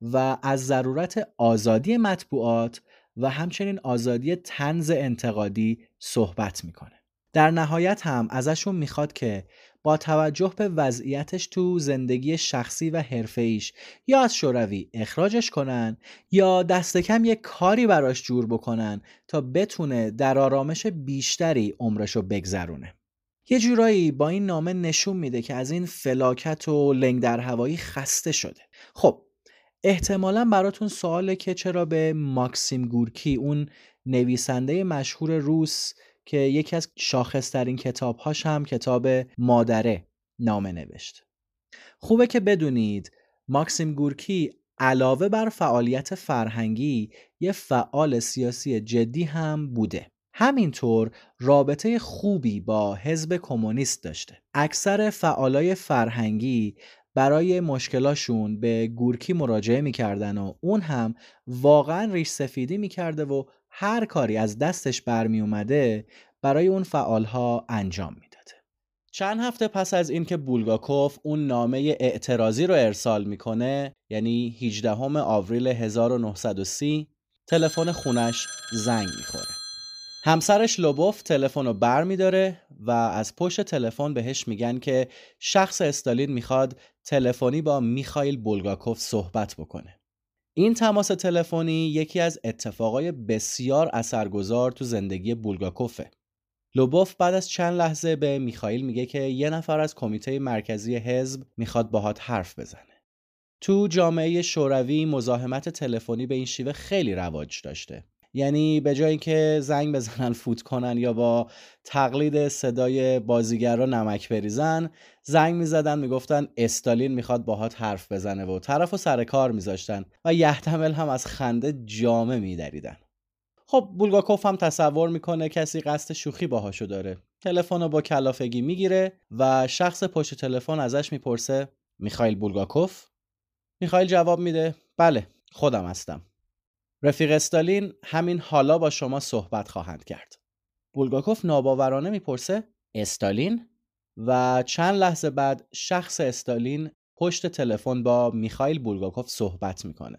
و از ضرورت آزادی مطبوعات و همچنین آزادی تنز انتقادی صحبت می‌کنه. در نهایت هم ازشون می‌خواد که با توجه به وضعیتش تو زندگی شخصی و حرفه‌ایش. یا از شوروی اخراجش کنن یا دست کم یک کاری براش جور بکنن تا بتونه در آرامش بیشتری عمرشو بگذرونه. یه جورایی با این نامه نشون میده که از این فلاکت و لنگ در هوایی خسته شده. خب احتمالا براتون سواله که چرا به ماکسیم گورکی اون نویسنده مشهور روس که یکی از شاخصترین کتابهاش هم کتاب مادره نامه نوشت. خوبه که بدونید ماکسیم گورکی علاوه بر فعالیت فرهنگی یه فعال سیاسی جدی هم بوده. همینطور رابطه خوبی با حزب کمونیست داشته. اکثر فعالای فرهنگی برای مشکلاشون به گورکی مراجعه می‌کردن و اون هم واقعا ریش سفیدی می‌کرده و هر کاری از دستش برمی اومده برای اون فعالها انجام می‌داده. چند هفته پس از اینکه بولگاکوف اون نامه اعتراضی رو ارسال می‌کنه یعنی 18 آوریل 1930 تلفن خونش زنگ می‌خوره. همسرش لوبوف تلفن رو بر میداره و از پشت تلفن بهش میگن که شخص استالین می‌خواد تلفنی با میخائیل بولگاکوف صحبت بکنه. این تماس تلفنی یکی از اتفاقای بسیار اثرگذار تو زندگی بولگاکوفه. لوبوف بعد از چند لحظه به میخائیل میگه که یه نفر از کمیته مرکزی حزب می‌خواد باهات حرف بزنه. تو جامعه شوروی مزاحمت تلفنی به این شیوه خیلی رواج داشته. یعنی به جای اینکه زنگ بزنن فوت کنن یا با تقلید صدای بازیگر رو نمک بریزن زنگ می‌زدن می‌گفتن استالین می‌خواد باهات حرف بزنه و طرف و سر کار میذاشتن و یحتمل هم از خنده جامه میدریدن. خب بولگاکوف هم تصور می‌کنه کسی قصد شوخی باهاشو داره. تلفن رو با کلافگی می‌گیره و شخص پشت تلفن ازش می‌پرسه میخایل بولگاکوف؟ میخایل جواب میده بله خودم هستم. رفیق استالین همین حالا با شما صحبت خواهند کرد. بولگاکوف ناباورانه می‌پرسه استالین؟ و چند لحظه بعد شخص استالین پشت تلفن با میخائیل بولگاکوف صحبت می‌کنه.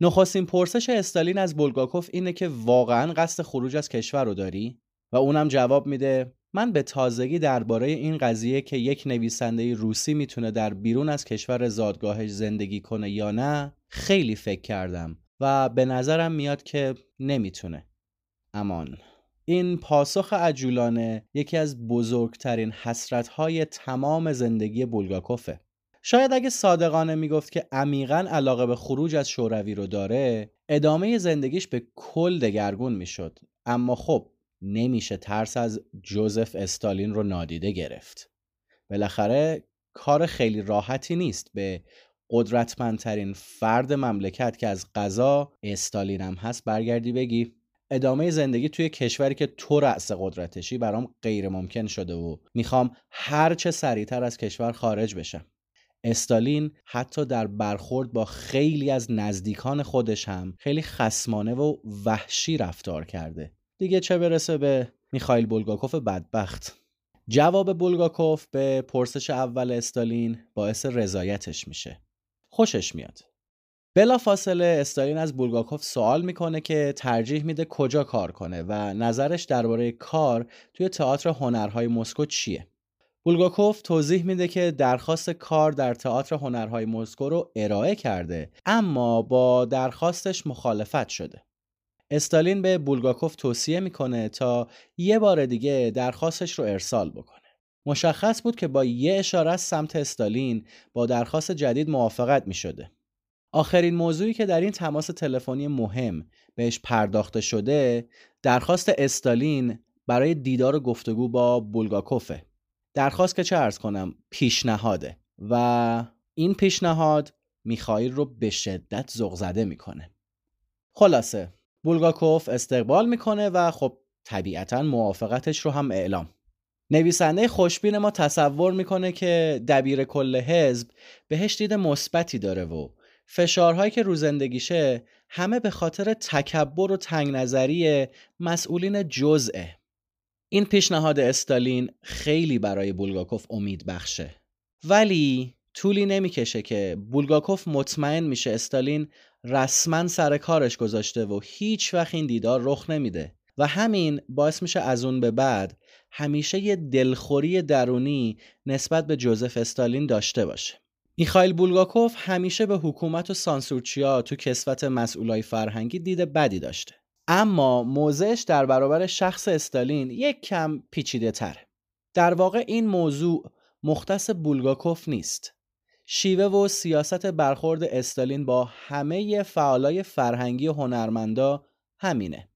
نخستین پرسش استالین از بولگاکوف اینه که واقعا قصد خروج از کشور رو داری؟ و اونم جواب میده من به تازگی درباره این قضیه که یک نویسنده روسی می‌تونه در بیرون از کشور زادگاهش زندگی کنه یا نه خیلی فکر کردم. و به نظرم میاد که نمی‌تونه. امان. این پاسخ عجولانه یکی از بزرگترین حسرتهای تمام زندگی بولگاکوفه. شاید اگه صادقانه می‌گفت که عمیقا علاقه به خروج از شوروی رو داره ادامه زندگیش به کل دگرگون می‌شد. اما خب نمیشه ترس از جوزف استالین رو نادیده گرفت. بالاخره کار خیلی راحتی نیست به قدرتمندترین فرد مملکت که از قضا هم هست برگردی بگی. ادامه زندگی توی کشوری که تو رأس قدرتشی برام غیر ممکن شده و می‌خوام هر چه سریعتر از کشور خارج بشم. استالین حتی در برخورد با خیلی از نزدیکان خودش هم خیلی خسمانه و وحشی رفتار کرده. دیگه چه برسه به میخائیل بولگاکوف بدبخت. جواب بولگاکوف به پرسش اول استالین باعث رضایتش میشه. خوشش میاد. بلا فاصله استالین از بولگاکوف سوال می‌کنه که ترجیح میده کجا کار کنه و نظرش درباره کار توی تئاتر هنرهای مسکو چیه. بولگاکوف توضیح میده که درخواست کار در تئاتر هنرهای مسکو رو ارائه کرده اما با درخواستش مخالفت شده. استالین به بولگاکوف توصیه می‌کنه تا یه بار دیگه درخواستش رو ارسال بکنه. مشخص بود که با یه اشاره از سمت استالین با درخواست جدید موافقت می‌شده. آخرین موضوعی که در این تماس تلفنی مهم بهش پرداخته شده درخواست استالین برای دیدار و گفتگو با بولگاکوفه. درخواست که چه ارز کنم پیشنهاده و این پیشنهاد میخائیل رو به شدت ذوق زده می‌کنه. خلاصه بولگاکوف استقبال می‌کنه و خب طبیعتا موافقتش رو هم اعلام. نویسنده خوشبین ما تصور می‌کنه که دبیر کل حزب بهش دید مثبتی داره و فشارهایی که رو زندگیشه همه به خاطر تکبر و تنگ نظری مسئولین جزئه این پیشنهاد استالین خیلی برای بولگاکوف امید بخشه. ولی طولی نمی‌کشه که بولگاکوف مطمئن میشه استالین رسما سر کارش گذاشته و هیچ وقت این دیدار رخ نمیده و همین باعث میشه از اون به بعد همیشه یه دلخوری درونی نسبت به جوزف استالین داشته باشه میخائیل بولگاکوف همیشه به حکومت و سانسورچیا تو کسوت مسئولای فرهنگی دیده بدی داشته اما موضعش در برابر شخص استالین یک کم پیچیده تره. در واقع این موضوع مختص بولگاکوف نیست. شیوه و سیاست برخورد استالین با همه فعالای فرهنگی و هنرمندا همینه.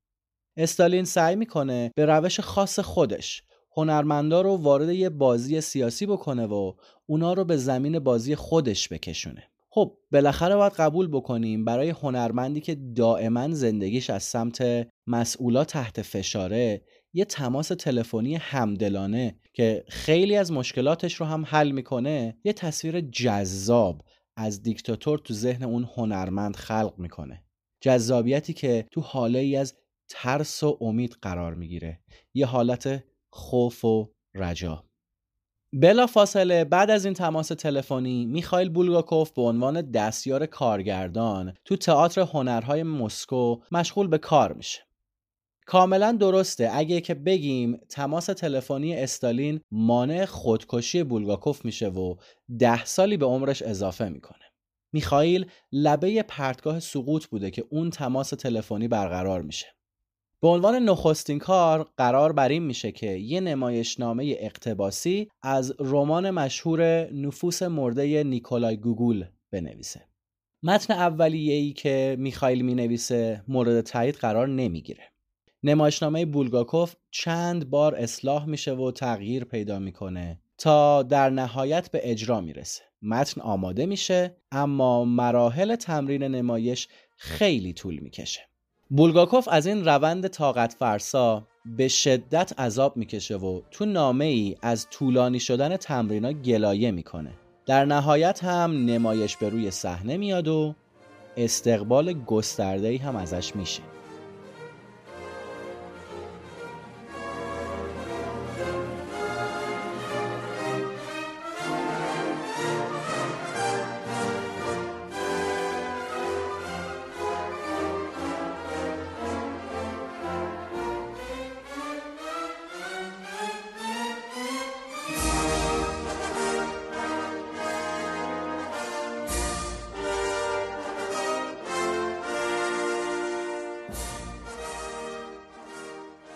استالین سعی می‌کنه به روش خاص خودش هنرمندا رو وارد یه بازی سیاسی بکنه و اونا رو به زمین بازی خودش بکشونه. خب بالاخره باید قبول بکنیم برای هنرمندی که دائما زندگیش از سمت مسئولا تحت فشاره یه تماس تلفنی همدلانه که خیلی از مشکلاتش رو هم حل می‌کنه یه تصویر جذاب از دیکتاتور تو ذهن اون هنرمند خلق می‌کنه جذابیتی که تو حاله ای از ترس و امید قرار می‌گیره. یه حالت خوف و رجا. بلا فاصله بعد از این تماس تلفنی میخائیل بولگاکوف به عنوان دستیار کارگردان تو تئاتر هنرهای مسکو مشغول به کار میشه. کاملا درسته. اگه که بگیم تماس تلفنی استالین مانع خودکشی بولگاکوف میشه و ده سالی به عمرش اضافه می‌کنه. میخائیل لبه پرتگاه سقوط بوده که اون تماس تلفنی برقرار میشه. به عنوان نخستین کار قرار بر این میشه که یه نمایشنامه اقتباسی از رمان مشهور نفوس مرده نیکولای گوگول بنویسه. متن اولیه‌ای که میخائیل می‌نویسه مورد تایید قرار نمی‌گیره. نمایشنامه بولگاکوف چند بار اصلاح میشه و تغییر پیدا می‌کنه تا در نهایت به اجرا می‌رسه. متن آماده میشه اما مراحل تمرین نمایش خیلی طول می‌کشه. بولگاکوف از این روند طاقت فرسا به شدت عذاب می‌کشه و تو نامه ای از طولانی شدن تمرینا گلایه می‌کنه. در نهایت هم نمایش به روی صحنه میاد و استقبال گسترده‌ای هم ازش میشه.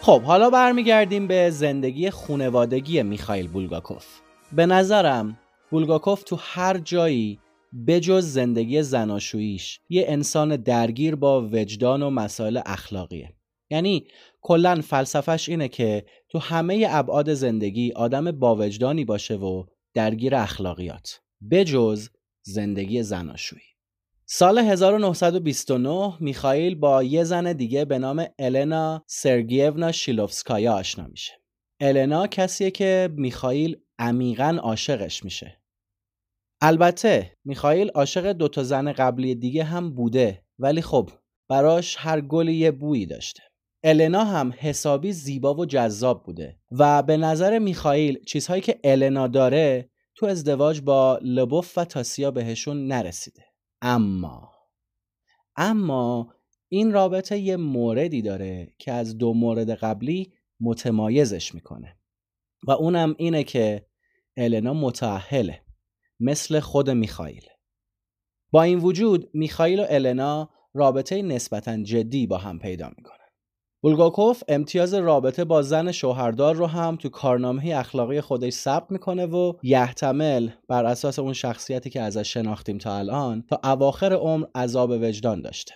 خب حالا برمیگردیم به زندگی خونوادگی میخائیل بولگاکوف. به نظرم بولگاکوف تو هر جایی بجز زندگی زناشوییش یه انسان درگیر با وجدان و مسائل اخلاقیه. یعنی کلا فلسفش اینه که تو همه ابعاد زندگی آدم با وجدانی باشه و درگیر اخلاقیات. بجز زندگی زناشویی. سال 1929 میخائیل با یه زن دیگه به نام النا سرگیونا شیلوفسکایا آشنا میشه. النا کسیه که میخائیل عمیقا عاشقش میشه. البته میخائیل عاشق دوتا زن قبلی دیگه هم بوده ولی خب براش هر گلی یه بویی داشته. النا هم حسابی زیبا و جذاب بوده و به نظر میخائیل چیزهایی که النا داره تو ازدواج با لبوف و تاسیا بهشون نرسیده. اما اما این رابطه یه موردی داره که از دو مورد قبلی متمایزش می‌کنه. و اونم اینه که النا متعهله مثل خود میخائیل. با این وجود میخائیل و النا رابطه نسبتا جدی با هم پیدا می‌کنه بولگاکوف امتیاز رابطه با زن شوهردار رو هم تو کارنامه اخلاقی خودش ثبت می‌کنه و یحتمل بر اساس اون شخصیتی که ازش شناختیم تا الان تا اواخر عمر عذاب وجدان داشته.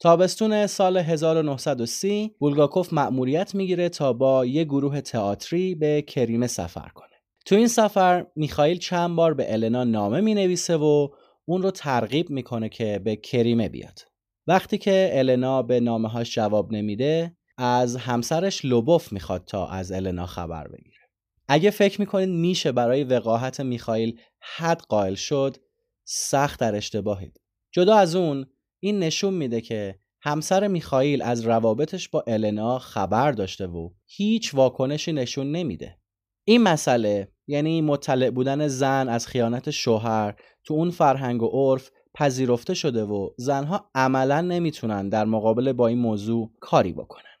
تابستون سال 1930 بولگاکوف مأموریت می‌گیره تا با یه گروه تئاتری به کریمه سفر کنه. تو این سفر میخائیل چند بار به النا نامه می‌نویسه و اون رو ترغیب می‌کنه که به کریمه بیاد. وقتی که النا به نامه هاش جواب نمیده از همسرش لوبوف می‌خواد تا از النا خبر بگیره. اگه فکر می‌کنید میشه برای وقاحت میخائیل حد قائل شد سخت در اشتباهید. جدا از اون این نشون میده که همسر میخائیل از روابطش با النا خبر داشته و هیچ واکنشی نشون نمیده. این مسئله یعنی مطلع بودن زن از خیانت شوهر تو اون فرهنگ و عرف پذیرفته شده و زنها عملا نمی‌تونن در مقابل با این موضوع کاری بکنن.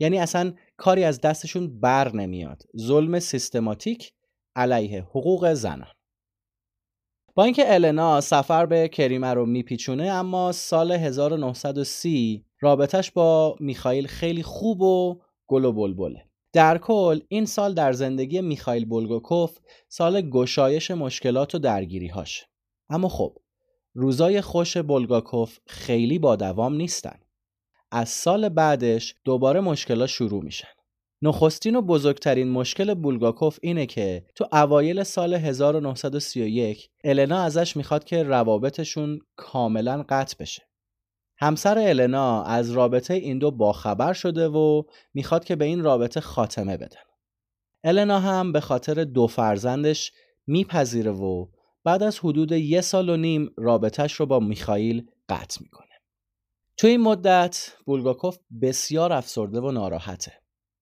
یعنی اصلا کاری از دستشون بر نمیاد. ظلم سیستماتیک علیه حقوق زنان. با اینکه النا سفر به کریمه رو میپیچونه اما سال 1930 رابطش با میخائیل خیلی خوب و گل و بلبله. در کل این سال در زندگی میخائیل بولگوکوف سال گشایش مشکلات و درگیریهاش. اما خب روزای خوش بولگاکوف خیلی با دوام نیستن. از سال بعدش دوباره مشکلات شروع میشن. نخستین و بزرگترین مشکل بولگاکوف اینه که تو اوایل سال 1931 النا ازش می‌خواد که روابطشون کاملا قطع بشه. همسر النا از رابطه این دو باخبر شده و می‌خواد که به این رابطه خاتمه بدن. النا هم به خاطر دو فرزندش میپذیره و بعد از حدود یه سال و نیم رابطش رو با میخائیل قطع می‌کنه. تو این مدت بولگاکوف بسیار افسرده و ناراحته.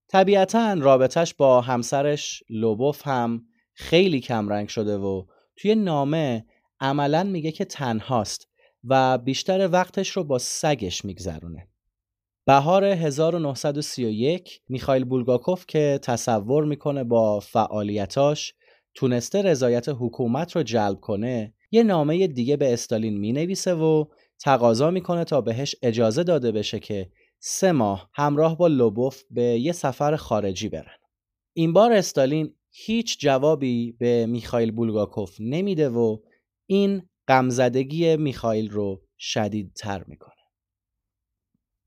طبیعتا رابطش با همسرش لوبوف هم خیلی کمرنگ شده و توی نامه عملا میگه که تنهاست و بیشتر وقتش رو با سگش میگذرونه. بهار 1931 میخائیل بولگاکوف که تصور می‌کنه با فعالیتاش تونسته رضایت حکومت رو جلب کنه یه نامه دیگه به استالین می نویسه و تقاضا می‌کنه تا بهش اجازه داده بشه که سه ماه همراه با لوبوف به یه سفر خارجی برن. این بار استالین هیچ جوابی به میخائیل بولگاکوف نمیده و این غمزدگی میخائیل رو شدیدتر می‌کنه.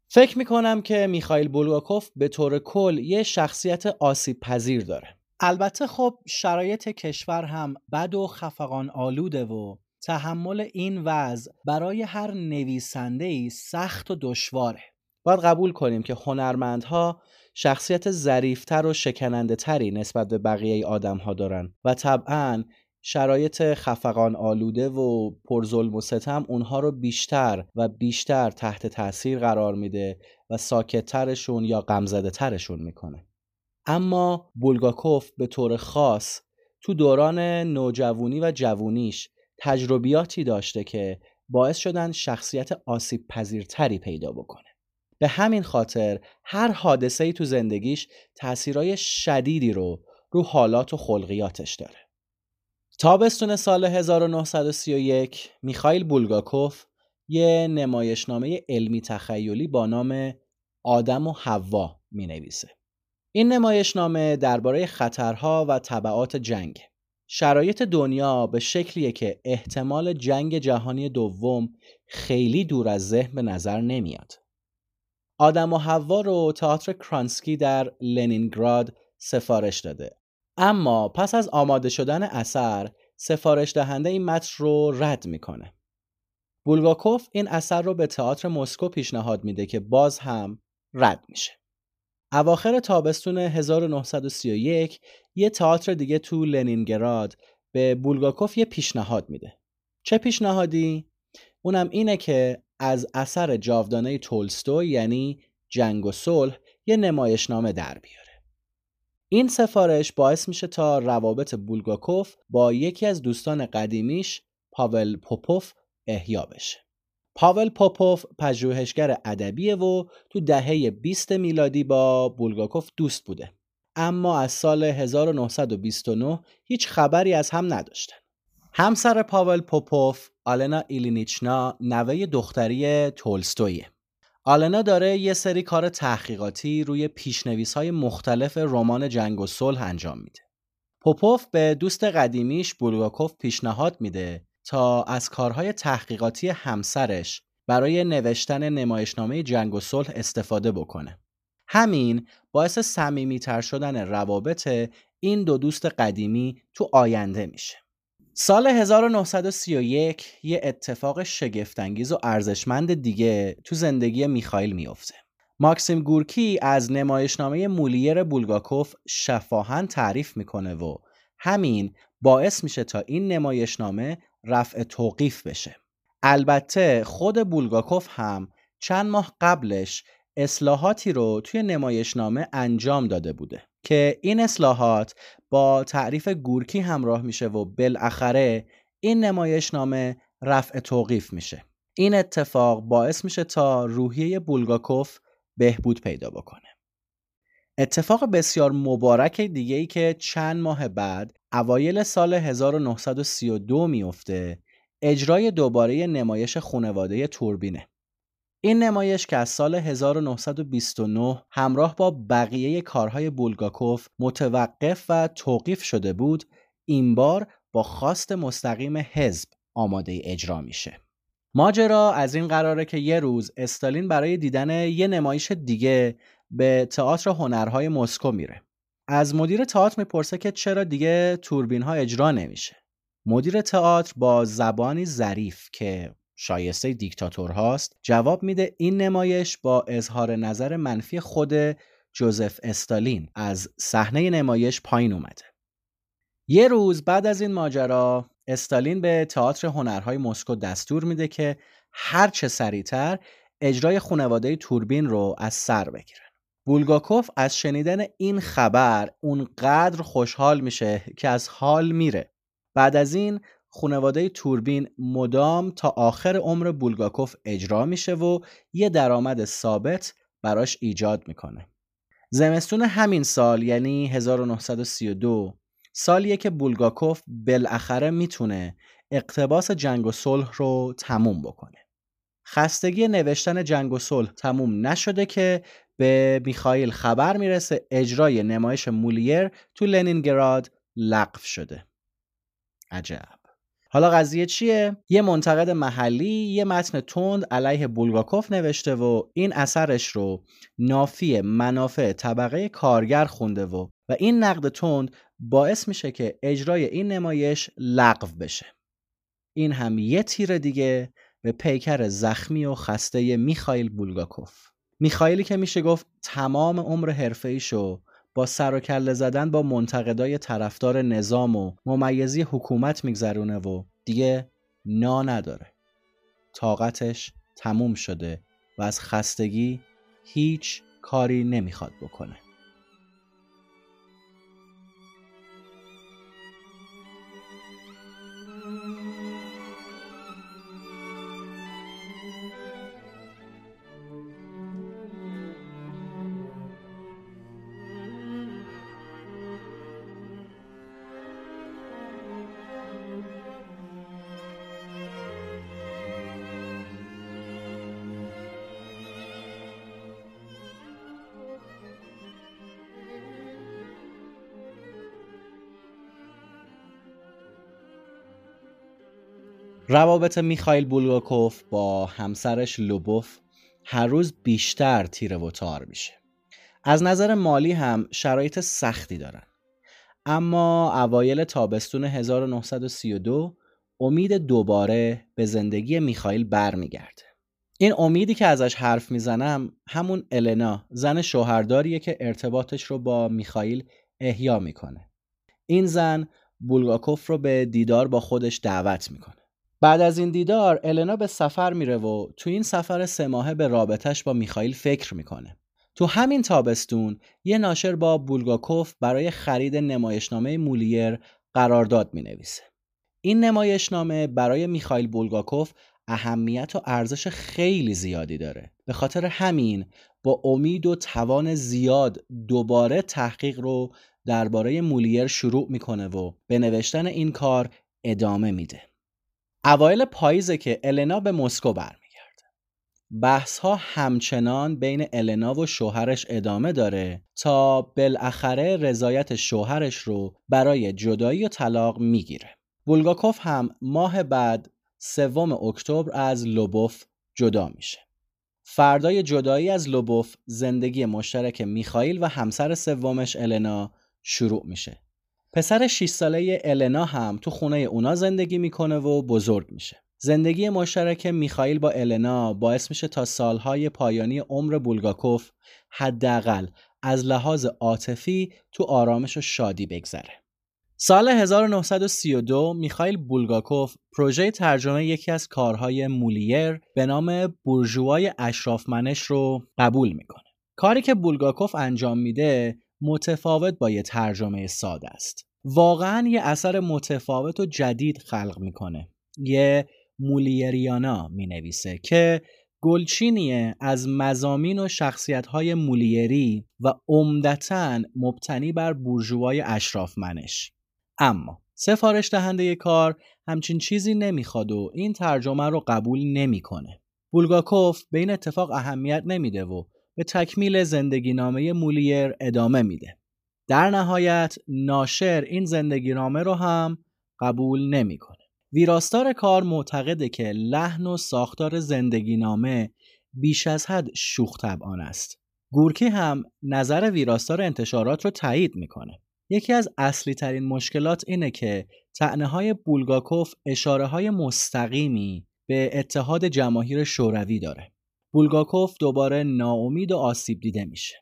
فکر می‌کنم که میخائیل بولگاکوف به طور کل یه شخصیت آسیب پذیر داره. البته خب شرایط کشور هم بد و خفقان آلوده و تحمل این وضع برای هر نویسنده ای سخت و دشواره. باید قبول کنیم که هنرمندها شخصیت ظریفتر و شکننده تری نسبت به بقیه آدم ها دارن و طبعا شرایط خفقان آلوده و پرظلم و ستم اونها رو بیشتر و بیشتر تحت تاثیر قرار میده و ساکتترشون یا غمزده ترشون می‌کنه. اما بولگاکوف به طور خاص تو دوران نوجوانی و جوونیش تجربیاتی داشته که باعث شدن شخصیت آسیب پذیرتری پیدا بکنه به همین خاطر هر حادثه ای تو زندگیش تاثیرای شدیدی رو رو حالات و خلقیاتش داره تابستون سال 1931 میخائیل بولگاکوف یه نمایشنامه علمی تخیلی با نام آدم و حوا می نویسه. این نمایشنامه درباره خطرها و طبعات جنگ شرایط دنیا به شکلیه که احتمال جنگ جهانی دوم خیلی دور از ذهن به نظر نمیاد. آدم و حوا رو تئاتر کرانسکی در لنینگراد سفارش داده. اما پس از آماده شدن اثر سفارش دهنده این متن رو رد می‌کنه. بولگاکوف این اثر رو به تئاتر مسکو پیشنهاد میده که باز هم رد میشه. اواخر تابستون 1931 یه تئاتر دیگه تو لنینگراد به بولگاکوف یه پیشنهاد میده. چه پیشنهادی؟ اونم اینه که از اثر جاودانه تولستوی یعنی جنگ و صلح یه نمایشنامه در بیاره. این سفارش باعث میشه تا روابط بولگاکوف با یکی از دوستان قدیمیش پاول پوپوف احیا بشه. پاول پاپوف پژوهشگر ادبیه و تو دهه 20 میلادی با بولگاکوف دوست بوده. اما از سال 1929 هیچ خبری از هم نداشتن همسر پاول پوپوف آلنا ایلینیچنا نوه دختری تولستویه. آلنا داره یه سری کار تحقیقاتی روی پیشنویس های مختلف رمان جنگ و صلح انجام میده. پوپوف به دوست قدیمیش بولگاکوف پیشنهاد میده تا از کارهای تحقیقاتی همسرش برای نوشتن نمایشنامه جنگ و صلح استفاده بکنه. همین باعث صمیمیتر شدن روابط این دو دوست قدیمی تو آینده میشه. سال 1931 یه اتفاق شگفتانگیز و ارزشمند دیگه تو زندگی میخائیل میفته. ماکسیم گورکی از نمایشنامه مولیر بولگاکوف شفاهن تعریف می‌کنه و همین باعث میشه تا این نمایشنامه رفع توقیف بشه. البته خود بولگاکوف هم چند ماه قبلش اصلاحاتی رو توی نمایشنامه انجام داده بوده که این اصلاحات با تعریف گورکی همراه میشه و بالاخره این نمایشنامه رفع توقیف میشه. این اتفاق باعث میشه تا روحیه بولگاکوف بهبود پیدا بکنه. اتفاق بسیار مبارک دیگه ای که چند ماه بعد اوایل سال 1932 میفته اجرای دوباره نمایش خونواده توربینه. این نمایش که از سال 1929 همراه با بقیه کارهای بولگاکوف متوقف و توقیف شده بود این بار با خواست مستقیم حزب آماده اجرا میشه. ماجرا از این قراره که یه روز استالین برای دیدن یه نمایش دیگه به تئاتر هنرهای مسکو میره. از مدیر تئاتر می‌پرسه که چرا دیگه توربین ها اجرا نمیشه. مدیر تئاتر با زبانی ظریف که شایسته دیکتاتور هاست جواب میده این نمایش با اظهار نظر منفی خود جوزف استالین از صحنه نمایش پایین اومده. یه روز بعد از این ماجرا استالین به تئاتر هنرهای مسکو دستور میده که هر چه سریعتر اجرای خانواده توربین رو از سر بگیرن بولگاکوف از شنیدن این خبر اونقدر خوشحال میشه که از حال میره. بعد از این خانواده توربین مدام تا آخر عمر بولگاکوف اجرا میشه و یه درآمد ثابت براش ایجاد می‌کنه. زمستون همین سال یعنی 1932 سالیه که بولگاکوف بالاخره می‌تونه اقتباس جنگ و صلح رو تموم بکنه. خستگی نوشتن جنگ و صلح تموم نشده که به میخائیل خبر می‌رسه اجرای نمایش مولیر تو لنینگراد لغو شده. عجب. حالا قضیه چیه؟ یه منتقد محلی یه متن تند علیه بولگاکوف نوشته و این اثرش رو نافی منافع طبقه کارگر خونده و و این نقد تند باعث میشه که اجرای این نمایش لغو بشه. این هم یه تیر دیگه به پیکر زخمی و خسته میخائیل بولگاکوف. میخائیلی که میشه گفت تمام عمر حرفه ایشو با سر و کله زدن با منتقدای طرفدار نظام و ممیزی حکومت میگذرونه و دیگه نا نداره. طاقتش تموم شده و از خستگی هیچ کاری نمی‌خواد بکنه. روابط میخایل بولگاکوف با همسرش لوبوف هر روز بیشتر تیره و تار میشه. از نظر مالی هم شرایط سختی دارن. اما اوایل تابستون 1932 امید دوباره به زندگی میخائیل برمیگرده. این امیدی که ازش حرف می‌زنم همون النا زن شوهرداریه که ارتباطش رو با میخائیل احیا می‌کنه. این زن بولگاکوف رو به دیدار با خودش دعوت می‌کنه. بعد از این دیدار النا به سفر میره و تو این سفر سه ماهه به رابطش با میخائیل فکر می‌کنه تو همین تابستون یه ناشر با بولگاکوف برای خرید نمایشنامه مولیر قرارداد می نویسه. این نمایشنامه برای میخائیل بولگاکوف اهمیت و ارزش خیلی زیادی داره. به خاطر همین با امید و توان زیاد دوباره تحقیق رو درباره مولیر شروع می‌کنه و به نوشتن این کار ادامه میده. اوایل پاییزه که النا به مسکو برمیگرده. بحث ها همچنان بین النا و شوهرش ادامه داره تا بالاخره رضایت شوهرش رو برای جدایی و طلاق می‌گیره. بولگاکوف هم ماه بعد سوم اکتبر از لوبوف جدا میشه. فردای جدایی از لوبوف زندگی مشترک میخائیل و همسر سومش النا شروع میشه. پسر 6 ساله النا هم تو خونه اونا زندگی می‌کنه و بزرگ میشه. زندگی مشترک میخائیل با النا باعث میشه تا سالهای پایانی عمر بولگاکوف حداقل از لحاظ عاطفی تو آرامش و شادی بگذره. سال 1932 میخائیل بولگاکوف پروژه ترجمه یکی از کارهای مولیر به نام بورژوای اشرافمنش رو قبول می‌کنه. کاری که بولگاکوف انجام میده متفاوت با یه ترجمه ساده است. واقعا یه اثر متفاوت و جدید خلق می‌کنه. یه مولیریانا می نویسه که گلچینیه از مزامین و شخصیت های مولیری و عمدتا مبتنی بر بورژوای اشرافمنش. اما سفارش دهنده کار همچین چیزی نمی‌خواد و این ترجمه رو قبول نمی‌کنه. بولگاکوف به این اتفاق اهمیت نمیده و به تکمیل زندگی نامه مولیر ادامه میده. در نهایت ناشر این زندگی نامه رو هم قبول نمی‌کنه. ویراستار کار معتقده که لحن و ساختار زندگی نامه بیش از حد شوخ طبعان است. گورکی هم نظر ویراستار انتشارات رو تایید می‌کنه. یکی از اصلی ترین مشکلات اینه که تعنه های بولگاکوف اشاره های مستقیمی به اتحاد جماهیر شوروی داره. بولگاکوف دوباره ناامید و آسیب دیده میشه.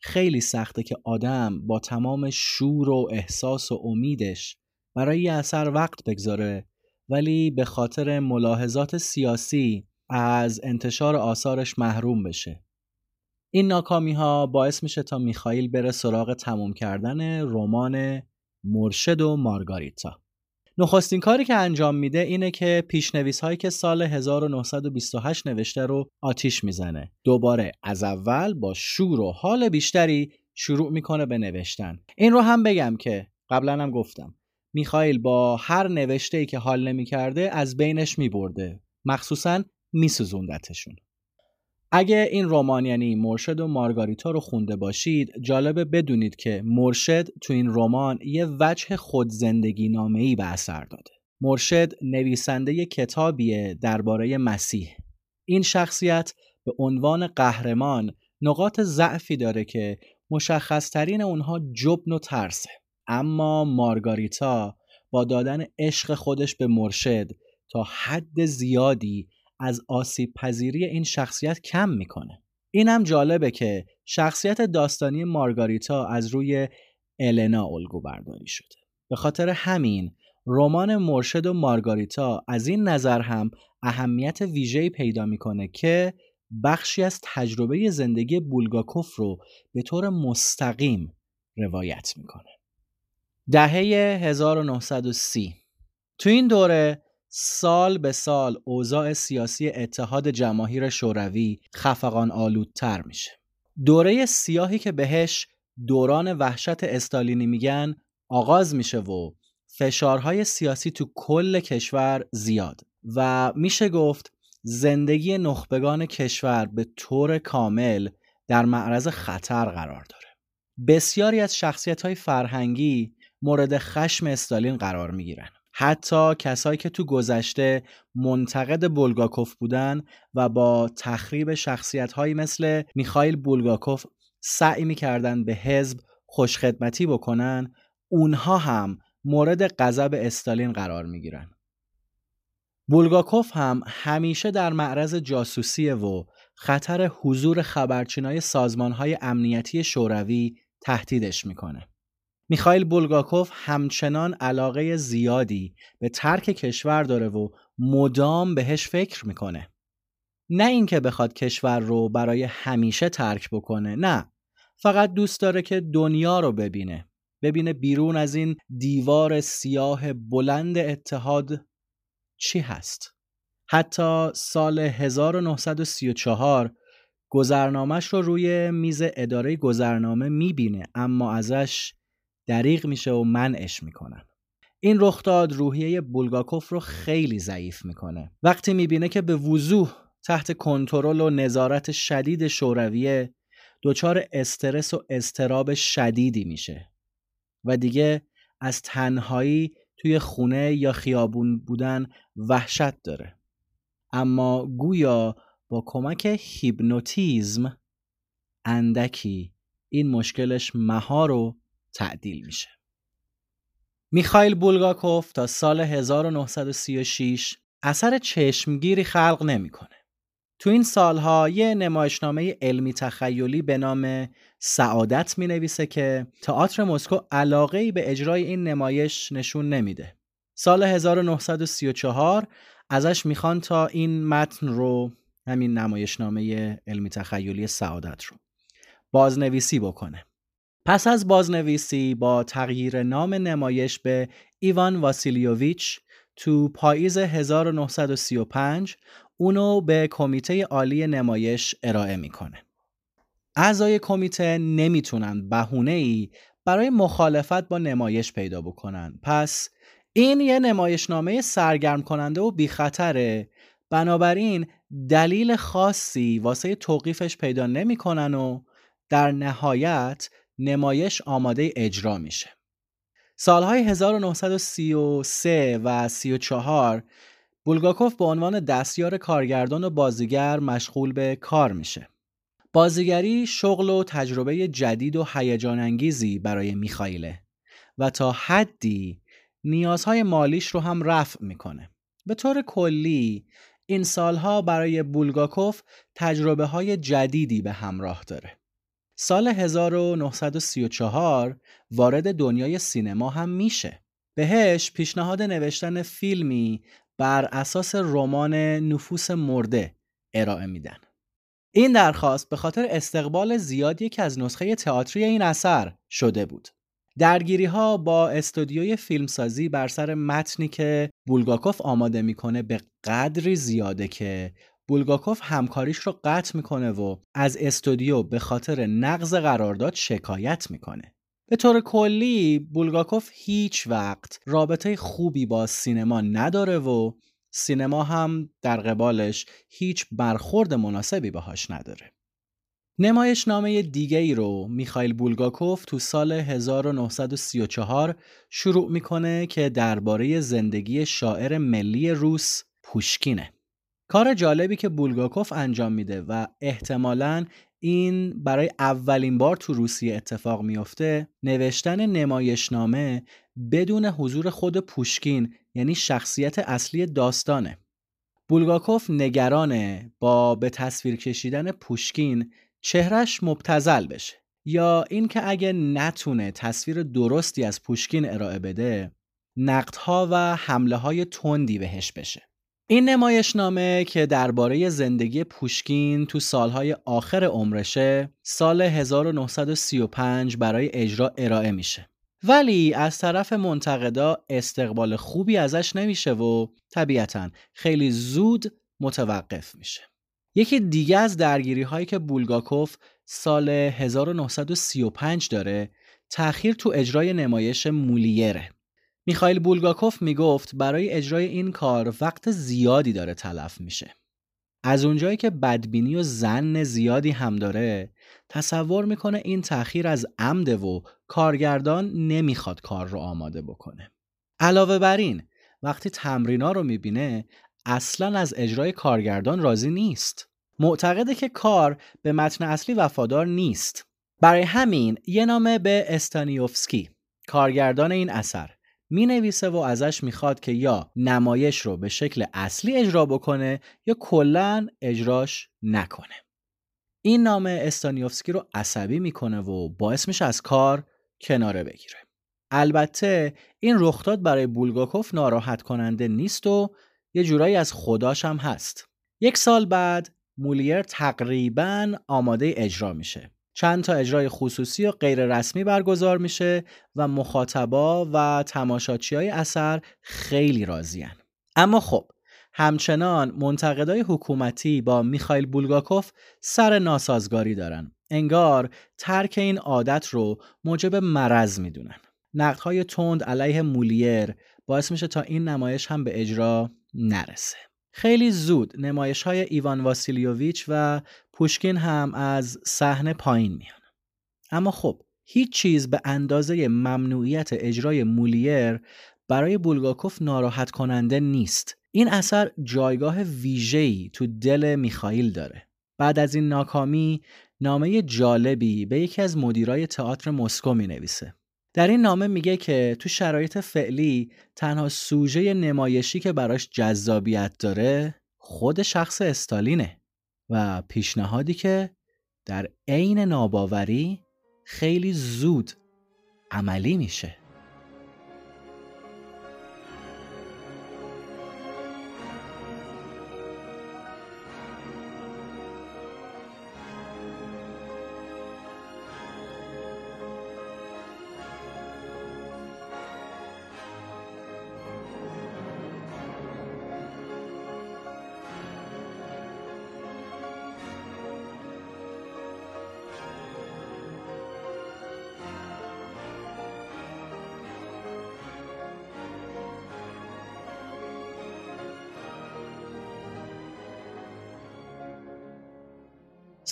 خیلی سخته که آدم با تمام شور و احساس و امیدش برای یه اثر وقت بگذاره ولی به خاطر ملاحظات سیاسی از انتشار آثارش محروم بشه. این ناکامی ها باعث میشه تا میخائیل بره سراغ تموم کردن رمان مرشد و مارگاریتا. نخستین کاری که انجام میده اینه که پیشنویس هایی که سال 1928 نوشته رو آتیش می‌زنه. دوباره از اول با شور و حال بیشتری شروع می‌کنه به نوشتن. این رو هم بگم که قبلا هم گفتم میخائیل با هر نوشته ای که حال نمی‌کرده از بینش میبرده. مخصوصا میسوزوندتشون. اگه این رمان یعنی مرشد و مارگاریتا رو خونده باشید جالبه بدونید که مرشد تو این رمان یه وجه خود زندگی نامه به اثر داده. مرشد نویسنده کتابیه درباره مسیح. این شخصیت به عنوان قهرمان نقاط ضعفی داره که مشخصترین اونها جبن و ترسه. اما مارگاریتا با دادن عشق خودش به مرشد تا حد زیادی از آسیب پذیری این شخصیت کم می‌کنه. اینم جالبه که شخصیت داستانی مارگاریتا از روی النا الگو برداری شده. به خاطر همین رمان مرشد و مارگاریتا از این نظر هم اهمیت ویژه‌ای پیدا می‌کنه که بخشی از تجربه زندگی بولگاکوف رو به طور مستقیم روایت می‌کنه. دهه 1930 تو این دوره سال به سال اوضاع سیاسی اتحاد جماهیر شوروی خفقان آلودتر میشه. دوره سیاهی که بهش دوران وحشت استالینی میگن آغاز میشه و فشارهای سیاسی تو کل کشور زیاد و میشه گفت زندگی نخبگان کشور به طور کامل در معرض خطر قرار داره. بسیاری از شخصیت های فرهنگی مورد خشم استالین قرار می‌گیرن. حتی کسایی که تو گذشته منتقد بولگاکوف بودن و با تخریب شخصیت هایی مثل میخائیل بولگاکوف سعی می‌کردن به حزب خوشخدمتی بکنن اونها هم مورد غضب استالین قرار می‌گیرن. بولگاکوف هم همیشه در معرض جاسوسیه و خطر حضور خبرچینای سازمانهای امنیتی شوروی تهدیدش می‌کنه. میخائیل بولگاکوف همچنان علاقه زیادی به ترک کشور داره و مدام بهش فکر می‌کنه. نه اینکه بخواد کشور رو برای همیشه ترک بکنه نه. فقط دوست داره که دنیا رو ببینه. ببینه بیرون از این دیوار سیاه بلند اتحاد چی هست. حتی سال 1934 گذرنامهش رو روی میز اداره گذرنامه می‌بینه اما ازش دریغ میشه و منعش می‌کنن. این رخداد روحیه بولگاکوف رو خیلی ضعیف می‌کنه. وقتی می‌بینه که به وضوح تحت کنترل و نظارت شدید شورویه دچار استرس و استراب شدیدی میشه و دیگه از تنهایی توی خونه یا خیابون بودن وحشت داره. اما گویا با کمک هیپنوتیزم اندکی این مشکلش مهار و تعدیل میشه میخایل بولگاکوف تا سال 1936 اثر چشمگیری خلق نمی‌کنه. تو این سالها یه نمایشنامه علمی تخیلی به نام سعادت می نویسه که تئاتر مسکو علاقه ای به اجرای این نمایش نشون نمیده. سال 1934 ازش می‌خوان تا این متن رو همین نمایشنامه علمی تخیلی سعادت رو بازنویسی بکنه. پس از بازنویسی با تغییر نام نمایش به ایوان واسیلیوویچ تو پاییز 1935 اونو به کمیته عالی نمایش ارائه می‌کنه. اعضای کمیته نمی‌تونن بهونه ای برای مخالفت با نمایش پیدا بکنن. پس این یه نمایشنامه سرگرم کننده و بی خطره بنابراین دلیل خاصی واسه توقیفش پیدا نمی‌کنن و در نهایت نمایش آماده اجرا میشه. سالهای 1933 و 34 بولگاکوف به عنوان دستیار کارگردان و بازیگر مشغول به کار میشه. بازیگری شغل و تجربه جدید و هیجان انگیزی برای میخائیله و تا حدی نیازهای مالیش رو هم رفع می‌کنه. به طور کلی این سالها برای بولگاکوف تجربه های جدیدی به همراه داره. سال 1934 وارد دنیای سینما هم میشه. بهش پیشنهاد نوشتن فیلمی بر اساس رمان نفوس مرده ارائه میدن. این درخواست به خاطر استقبال زیادی که از نسخه تئاتری این اثر شده بود. درگیری ها با استودیوی فیلمسازی بر سر متنی که بولگاکوف آماده می‌کنه به قدری زیاده که بولگاکوف همکاریش رو قطع می‌کنه و از استودیو به خاطر نقض قرارداد شکایت می‌کنه. به طور کلی بولگاکوف هیچ وقت رابطه خوبی با سینما نداره و سینما هم در قبالش هیچ برخورد مناسبی باهاش نداره. نمایش نامه دیگه ای رو میخایل بولگاکوف تو سال 1934 شروع می‌کنه که درباره زندگی شاعر ملی روس پوشکینه. کار جالبی که بولگاکوف انجام میده و احتمالاً این برای اولین بار تو روسیه اتفاق میافته نوشتن نمایشنامه بدون حضور خود پوشکین یعنی شخصیت اصلی داستانه. بولگاکوف نگرانه با به تصویر کشیدن پوشکین چهرش مبتزل بشه. یا اینکه اگه نتونه تصویر درستی از پوشکین ارائه بده نقدها و حمله های تندی بهش بشه. این نمایشنامه که درباره زندگی پوشکین تو سالهای آخر عمرشه سال 1935 برای اجرا ارائه میشه. ولی از طرف منتقدا استقبال خوبی ازش نمیشه و طبیعتا خیلی زود متوقف میشه. یکی دیگه از درگیری هایی که بولگاکوف سال 1935 داره تأخیر تو اجرای نمایش مولیره میخائیل بولگاکوف می‌گفت برای اجرای این کار وقت زیادی داره تلف میشه. از اونجایی که بدبینی و زن زیادی هم داره تصور می‌کنه این تأخیر از عمده و کارگردان نمی‌خواد کار رو آماده بکنه. علاوه بر این وقتی تمرینا رو می‌بینه اصلا از اجرای کارگردان راضی نیست. معتقده که کار به متن اصلی وفادار نیست. برای همین یه نامه به استانیوفسکی کارگردان این اثر. می نویسه و ازش می‌خواد که یا نمایش رو به شکل اصلی اجرا بکنه یا کلا اجراش نکنه. این نامه استانیوفسکی رو عصبی می‌کنه و باعث میشه از کار کناره بگیره. البته این رخداد برای بولگاکوف ناراحت کننده نیست و یه جورایی از خداش هم هست. یک سال بعد مولیر تقریبا آماده اجرا میشه. چند تا اجرای خصوصی و غیر رسمی برگزار میشه و مخاطبا و تماشاچی های اثر خیلی راضیان. اما خب همچنان منتقدای حکومتی با میخایل بولگاکوف سر ناسازگاری دارن. انگار ترک این عادت رو موجب مرض می‌دونن. نقدهای تند علیه مولیر باعث میشه تا این نمایش هم به اجرا نرسه. خیلی زود نمایش های ایوان واسیلیوویچ و پوشکین هم از صحنه پایین میان. اما خب هیچ چیز به اندازه ممنوعیت اجرای مولیر برای بولگاکوف ناراحت کننده نیست. این اثر جایگاه ویژه‌ای تو دل میخائیل داره. بعد از این ناکامی نامه جالبی به یکی از مدیرای تئاتر مسکو می نویسه. در این نامه میگه که تو شرایط فعلی تنها سوژه نمایشی که براش جذابیت داره خود شخص استالینه و پیشنهادی که در عین ناباوری خیلی زود عملی میشه.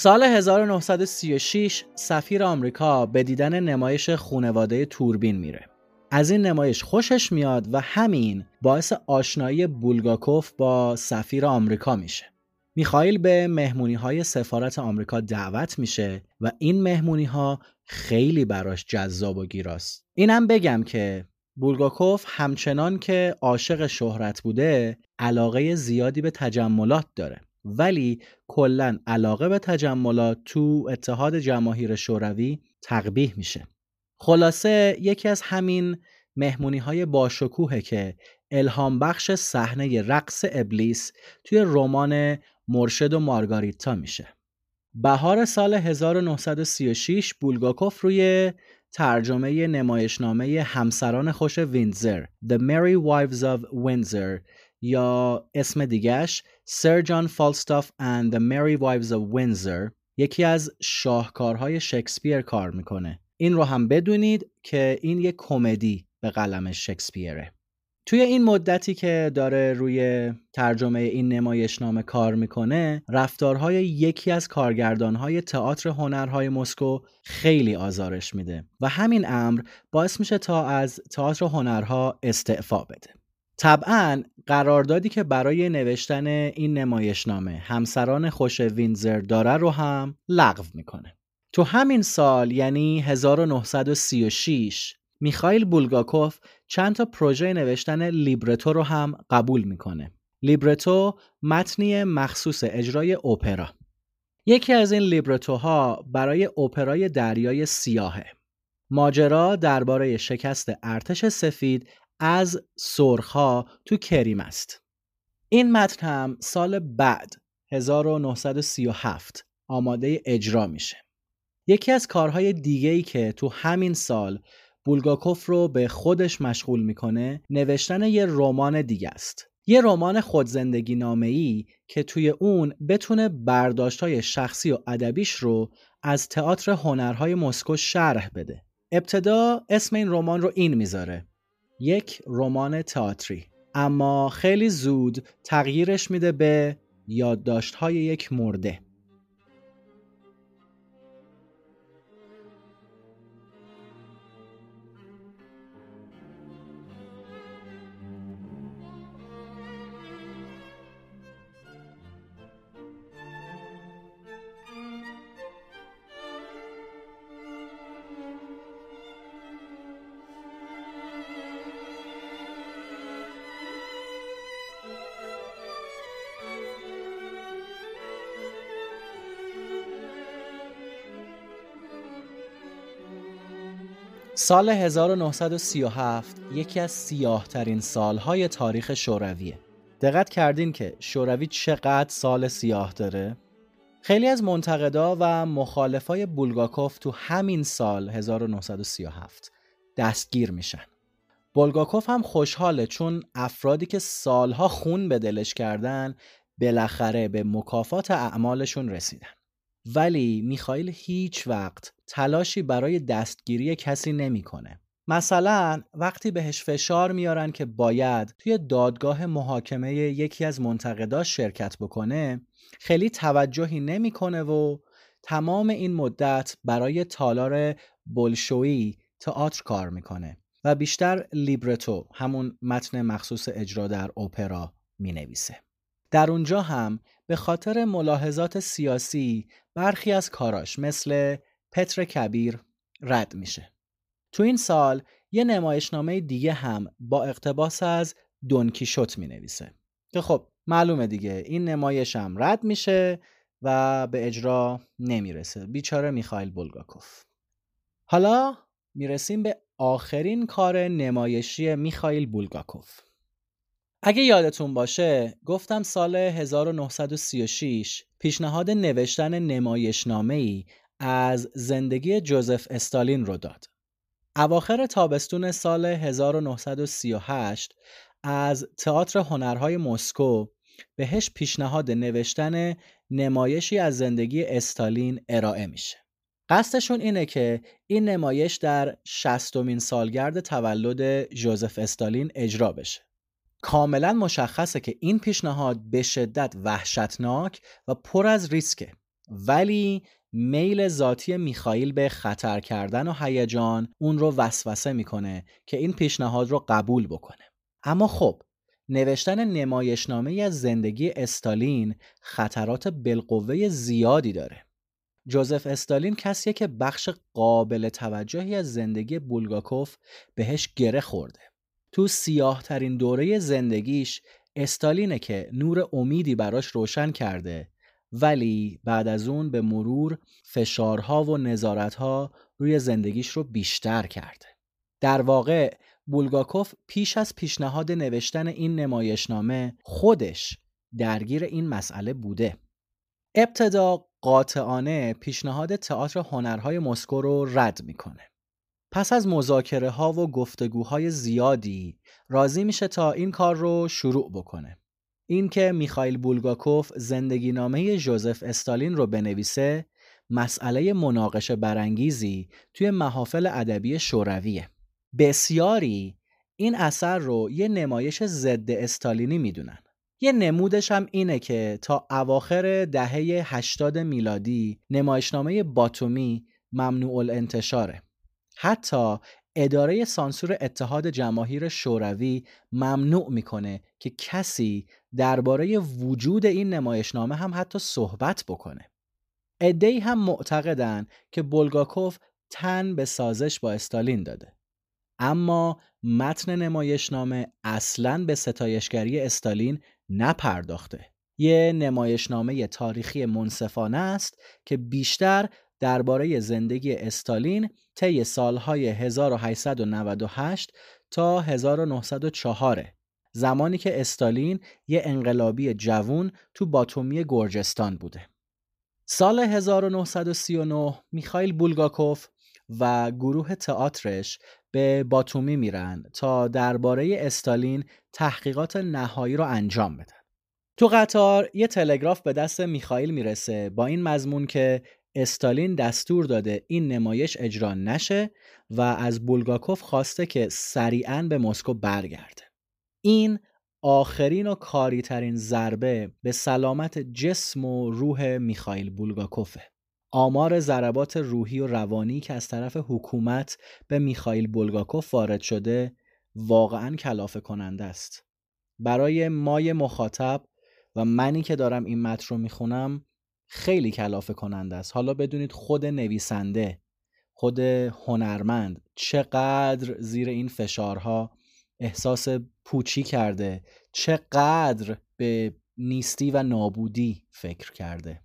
سال 1936 سفیر آمریکا به دیدن نمایش خونواده توربین میره. از این نمایش خوشش میاد و همین باعث آشنایی بولگاکوف با سفیر آمریکا میشه. میخائیل به مهمونی های سفارت آمریکا دعوت میشه و این مهمونی ها خیلی براش جذاب و گیراست. اینم بگم که بولگاکوف همچنان که عاشق شهرت بوده علاقه زیادی به تجملات داره. ولی کلا علاقه به تجملات تو اتحاد جماهیر شوروی تقبیح میشه. خلاصه یکی از همین مهمونی های باشکوهه که الهام بخش صحنه رقص ابلیس توی رمان مرشد و مارگاریتا میشه. بهار سال 1936 بولگاکوف روی ترجمه نمایشنامه همسران خوش ویندزر The Merry Wives of Windsor یا اسم دیگش Sir John Falstaff and the Merry Wives of Windsor یکی از شاهکارهای شکسپیر کار می‌کنه. این رو هم بدونید که این یک کمدی به قلم شکسپیره. توی این مدتی که داره روی ترجمه این نمایشنامه کار می‌کنه رفتارهای یکی از کارگردانهای تئاتر هنرهای مسکو خیلی آزارش میده و همین امر باعث میشه تا از تئاتر هنرها استعفا بده. طبعا قراردادی که برای نوشتن این نمایشنامه همسران خوش وینزر داره رو هم لغو می‌کنه. تو همین سال یعنی 1936 میخائیل بولگاکوف چند تا پروژه نوشتن لیبرتو رو هم قبول می‌کنه. لیبرتو متنی مخصوص اجرای اوپرا یکی از این لیبرتوها برای اپرای دریای سیاهه. ماجرا درباره شکست ارتش سفید از سرخها تو کریم است. این متن هم سال بعد 1937 آماده اجرا میشه. یکی از کارهای دیگه ای که تو همین سال بولگاکوف رو به خودش مشغول می‌کنه نوشتن یه رمان دیگه است. یه رمان خودزندگی نامه ای که توی اون بتونه برداشت های شخصی و ادبیش رو از تئاتر هنرهای مسکو شرح بده. ابتدا اسم این رمان رو این می‌ذاره. یک رمان تئاتری. اما خیلی زود تغییرش میده به یادداشت های یک مرده. سال 1937 یکی از سیاه ترین سالهای تاریخ شورویه. دقت کردین که شوروی چقدر سال سیاه داره؟ خیلی از منتقدا و مخالفای بولگاکوف تو همین سال 1937 دستگیر میشن. بولگاکوف هم خوشحاله چون افرادی که سالها خون به دلش کردن بالاخره به مکافات اعمالشون رسیدن. ولی میخائیل هیچ وقت تلاشی برای دستگیری کسی نمی‌کنه. مثلا وقتی بهش فشار میارن که باید توی دادگاه محاکمه یکی از منتقداش شرکت بکنه خیلی توجهی نمی‌کنه و تمام این مدت برای تالار بلشویی تئاتر کار می‌کنه و بیشتر لیبرتو همون متن مخصوص اجرا در اپرا می‌نویسه. در اونجا هم به خاطر ملاحظات سیاسی برخی از کاراش مثل پتر کبیر رد میشه. تو این سال یه نمایشنامه دیگه هم با اقتباس از دونکیشوت می نویسه که خب معلومه دیگه این نمایش هم رد میشه و به اجرا نمی‌رسه. بیچاره میخایل بولگاکوف. حالا می‌رسیم به آخرین کار نمایشی میخایل بولگاکوف. اگه یادتون باشه گفتم سال 1936 پیشنهاد نوشتن نمایشنامه ای از زندگی جوزف استالین رو داد. اواخر تابستون سال 1938 از تئاتر هنرهای مسکو بهش پیشنهاد نوشتن نمایشی از زندگی استالین ارائه میشه. قصدشون اینه که این نمایش در شستمین سالگرد تولد جوزف استالین اجرا بشه. کاملا مشخصه که این پیشنهاد به شدت وحشتناک و پر از ریسکه. ولی میل ذاتی میخائیل به خطر کردن و هیجان اون رو وسوسه می‌کنه که این پیشنهاد رو قبول بکنه. اما خب نوشتن نمایشنامه از زندگی استالین خطرات بالقوه زیادی داره. جوزف استالین کسیه که بخش قابل توجهی از زندگی بولگاکوف بهش گره خورده. تو سیاه ترین دوره زندگیش استالینه که نور امیدی براش روشن کرده ولی بعد از اون به مرور فشارها و نظارتها روی زندگیش رو بیشتر کرده. در واقع بولگاکوف پیش از پیشنهاد نوشتن این نمایشنامه خودش درگیر این مسئله بوده. ابتدا قاطعانه پیشنهاد تئاتر هنرهای مسکو رو رد می‌کنه. پس از مذاکره ها و گفتگوهای زیادی راضی میشه تا این کار رو شروع بکنه. اینکه میخائیل بولگاکوف زندگی نامه جوزف استالین رو بنویسه مسئله مناقشه برانگیزی توی محافل ادبی شورویه. بسیاری این اثر رو یه نمایش ضد استالینی می‌دونن. یه نمودش هم اینه که تا اواخر دهه 80 میلادی نمایشنامه باتومی ممنوع الانتشاره. حتی اداره سانسور اتحاد جماهیر شوروی ممنوع می‌کنه که کسی درباره وجود این نمایشنامه هم حتی صحبت بکنه. ادهی هم معتقدن که بولگاکوف تن به سازش با استالین داده. اما متن نمایشنامه اصلا به ستایشگری استالین نپرداخته. یه نمایشنامه تاریخی منصفانه است که بیشتر درباره زندگی استالین طی سالهای 1898 تا 1904 زمانی که استالین یه انقلابی جوون تو باتومی گرجستان بوده. سال 1939 میخایل بولگاکوف و گروه تئاترش به باتومی میرن تا درباره استالین تحقیقات نهایی رو انجام بدن. تو قطار یه تلگراف به دست میخائیل می‌رسه با این مضمون که استالین دستور داده این نمایش اجرا نشه و از بولگاکوف خواسته که سریعا به مسکو برگرده. این آخرین و کاری ترین ضربه به سلامت جسم و روح میخائیل بولگاکوفه. آمار ضربات روحی و روانی که از طرف حکومت به میخائیل بولگاکوف وارد شده واقعا کلافه کننده است. برای مای مخاطب و منی که دارم این متن رو می‌خونم خیلی کلافه کننده است. حالا بدونید خود نویسنده خود هنرمند چقدر زیر این فشارها احساس پوچی کرده چقدر به نیستی و نابودی فکر کرده.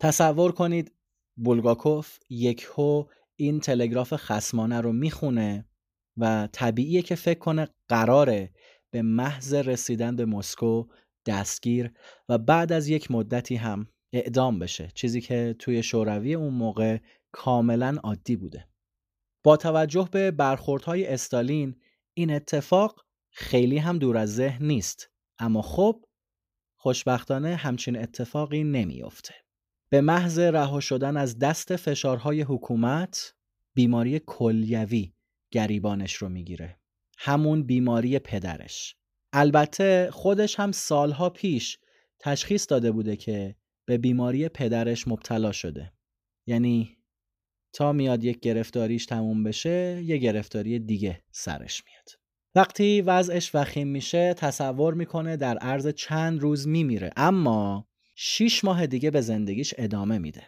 تصور کنید بولگاکوف یک هو این تلگراف خسمانه رو می‌خونه و طبیعیه که فکر کنه قراره به محض رسیدن به مسکو دستگیر و بعد از یک مدتی هم اعدام بشه. چیزی که توی شوروی اون موقع کاملا عادی بوده. با توجه به برخوردهای استالین این اتفاق خیلی هم دور از ذهن نیست. اما خب خوشبختانه همچین اتفاقی نمیافته. به محض رها شدن از دست فشارهای حکومت بیماری کلیوی گریبانش رو می‌گیره. همون بیماری پدرش. البته خودش هم سالها پیش تشخیص داده بوده که به بیماری پدرش مبتلا شده. یعنی تا میاد یک گرفتاریش تموم بشه یه گرفتاری دیگه سرش میاد. وقتی وضعش وخیم میشه تصور می‌کنه در عرض چند روز میمیره. اما شیش ماه دیگه به زندگیش ادامه میده.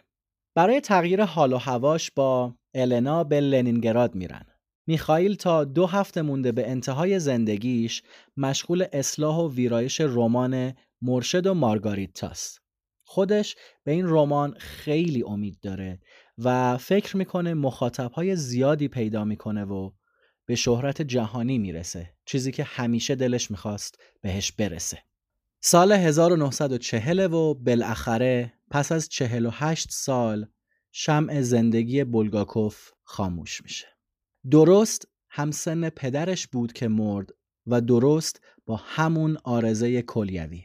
برای تغییر حال و هواش با النا به لنینگراد میرن. میخائیل تا دو هفته مونده به انتهای زندگیش مشغول اصلاح و ویرایش رمان مرشد و مارگاریتاست. خودش به این رمان خیلی امید داره و فکر می‌کنه مخاطبهای زیادی پیدا می‌کنه و به شهرت جهانی می‌رسه چیزی که همیشه دلش می‌خواست بهش برسه. سال 1940 و بالاخره پس از 48 سال شمع زندگی بولگاکوف خاموش میشه. درست همسن پدرش بود که مرد و درست با همون آرزه کلیوی.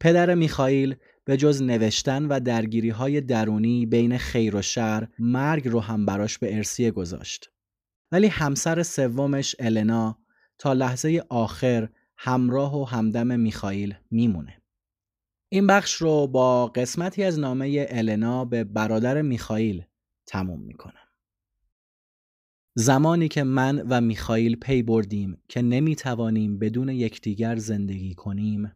پدر میخائیل به جز نوشتن و درگیری های درونی بین خیر و شر مرگ رو هم براش به ارسیه گذاشت. ولی همسر سومش النا تا لحظه آخر همراه و همدم میخائیل میمونه. این بخش رو با قسمتی از نامه النا به برادر میخائیل تموم می‌کنم. زمانی که من و میخائیل پی بردیم که نمی‌توانیم بدون یکدیگر زندگی کنیم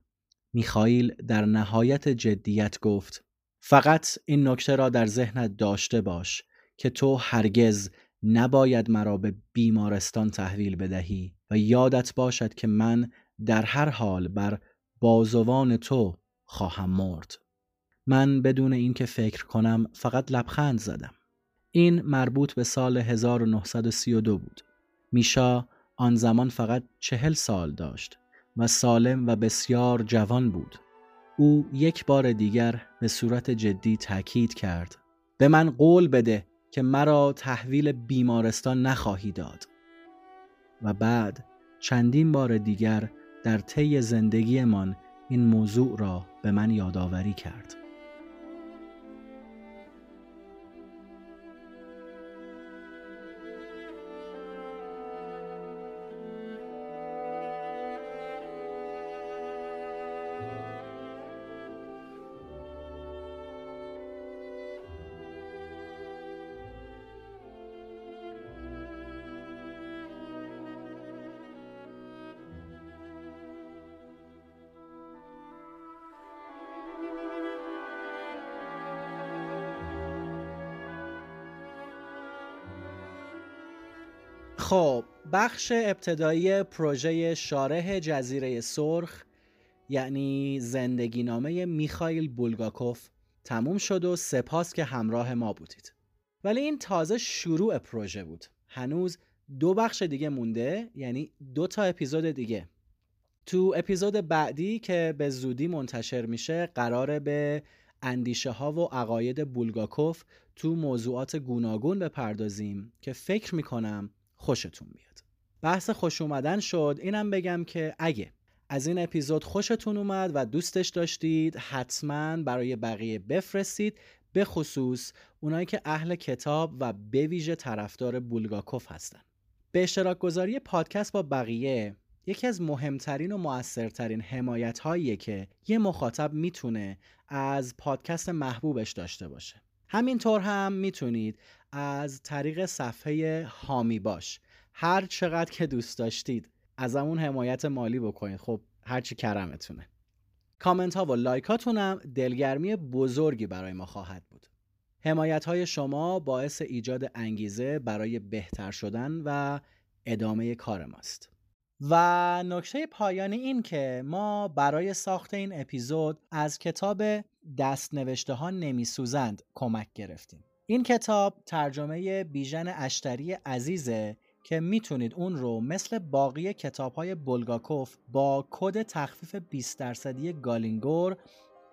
میخائیل در نهایت جدیت گفت فقط این نکته را در ذهنت داشته باش که تو هرگز نباید مرا به بیمارستان تحویل بدهی و یادت باشد که من در هر حال بر بازوان تو خواهم مرد. من بدون اینکه فکر کنم فقط لبخند زدم. این مربوط به سال 1932 بود. میشا آن زمان فقط چهل سال داشت. و سالم و بسیار جوان بود. او یک بار دیگر به صورت جدی تاکید کرد. به من قول بده که مرا تحویل بیمارستان نخواهی داد. و بعد چندین بار دیگر در طی زندگیمان این موضوع را به من یادآوری کرد. بخش ابتدایی پروژه شارح جزیره سرخ یعنی زندگی نامه میخایل بولگاکوف تموم شد و سپاس که همراه ما بودید. ولی این تازه شروع پروژه بود. هنوز دو بخش دیگه مونده یعنی دو تا اپیزود دیگه. تو اپیزود بعدی که به زودی منتشر میشه قراره به اندیشه ها و عقاید بولگاکوف تو موضوعات گوناگون بپردازیم که فکر می‌کنم خوشتون بیاد. بحث خوش اومدن شد. اینم بگم که اگه از این اپیزود خوشتون اومد و دوستش داشتید حتما برای بقیه بفرستید. به خصوص اونایی که اهل کتاب و به ویژه طرفدار بولگاکوف هستن. به اشتراک گذاری پادکست با بقیه یکی از مهمترین و موثرترین حمایت هاییه که یه مخاطب می‌تونه از پادکست محبوبش داشته باشه. همینطور هم می‌تونید از طریق صفحه هامی باش هر چقدر که دوست داشتید از همون حمایت مالی بکنید. خب هرچی کرمتونه. کامنت ها و لایک هاتونم دلگرمی بزرگی برای ما خواهد بود. حمایت های شما باعث ایجاد انگیزه برای بهتر شدن و ادامه کار ماست. و نکته پایانی این که ما برای ساخت این اپیزود از کتاب دست نوشته ها نمیسوزند کمک گرفتیم. این کتاب ترجمه بیژن اشتری عزیزه که می‌تونید اون رو مثل باقی کتاب های بولگاکوف با کد تخفیف 20 درصدی گالینگور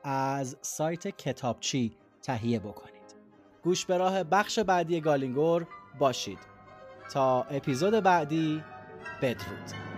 از سایت کتابچی تهیه بکنید. گوش به راه بخش بعدی گالینگور باشید. تا اپیزود بعدی بدرود.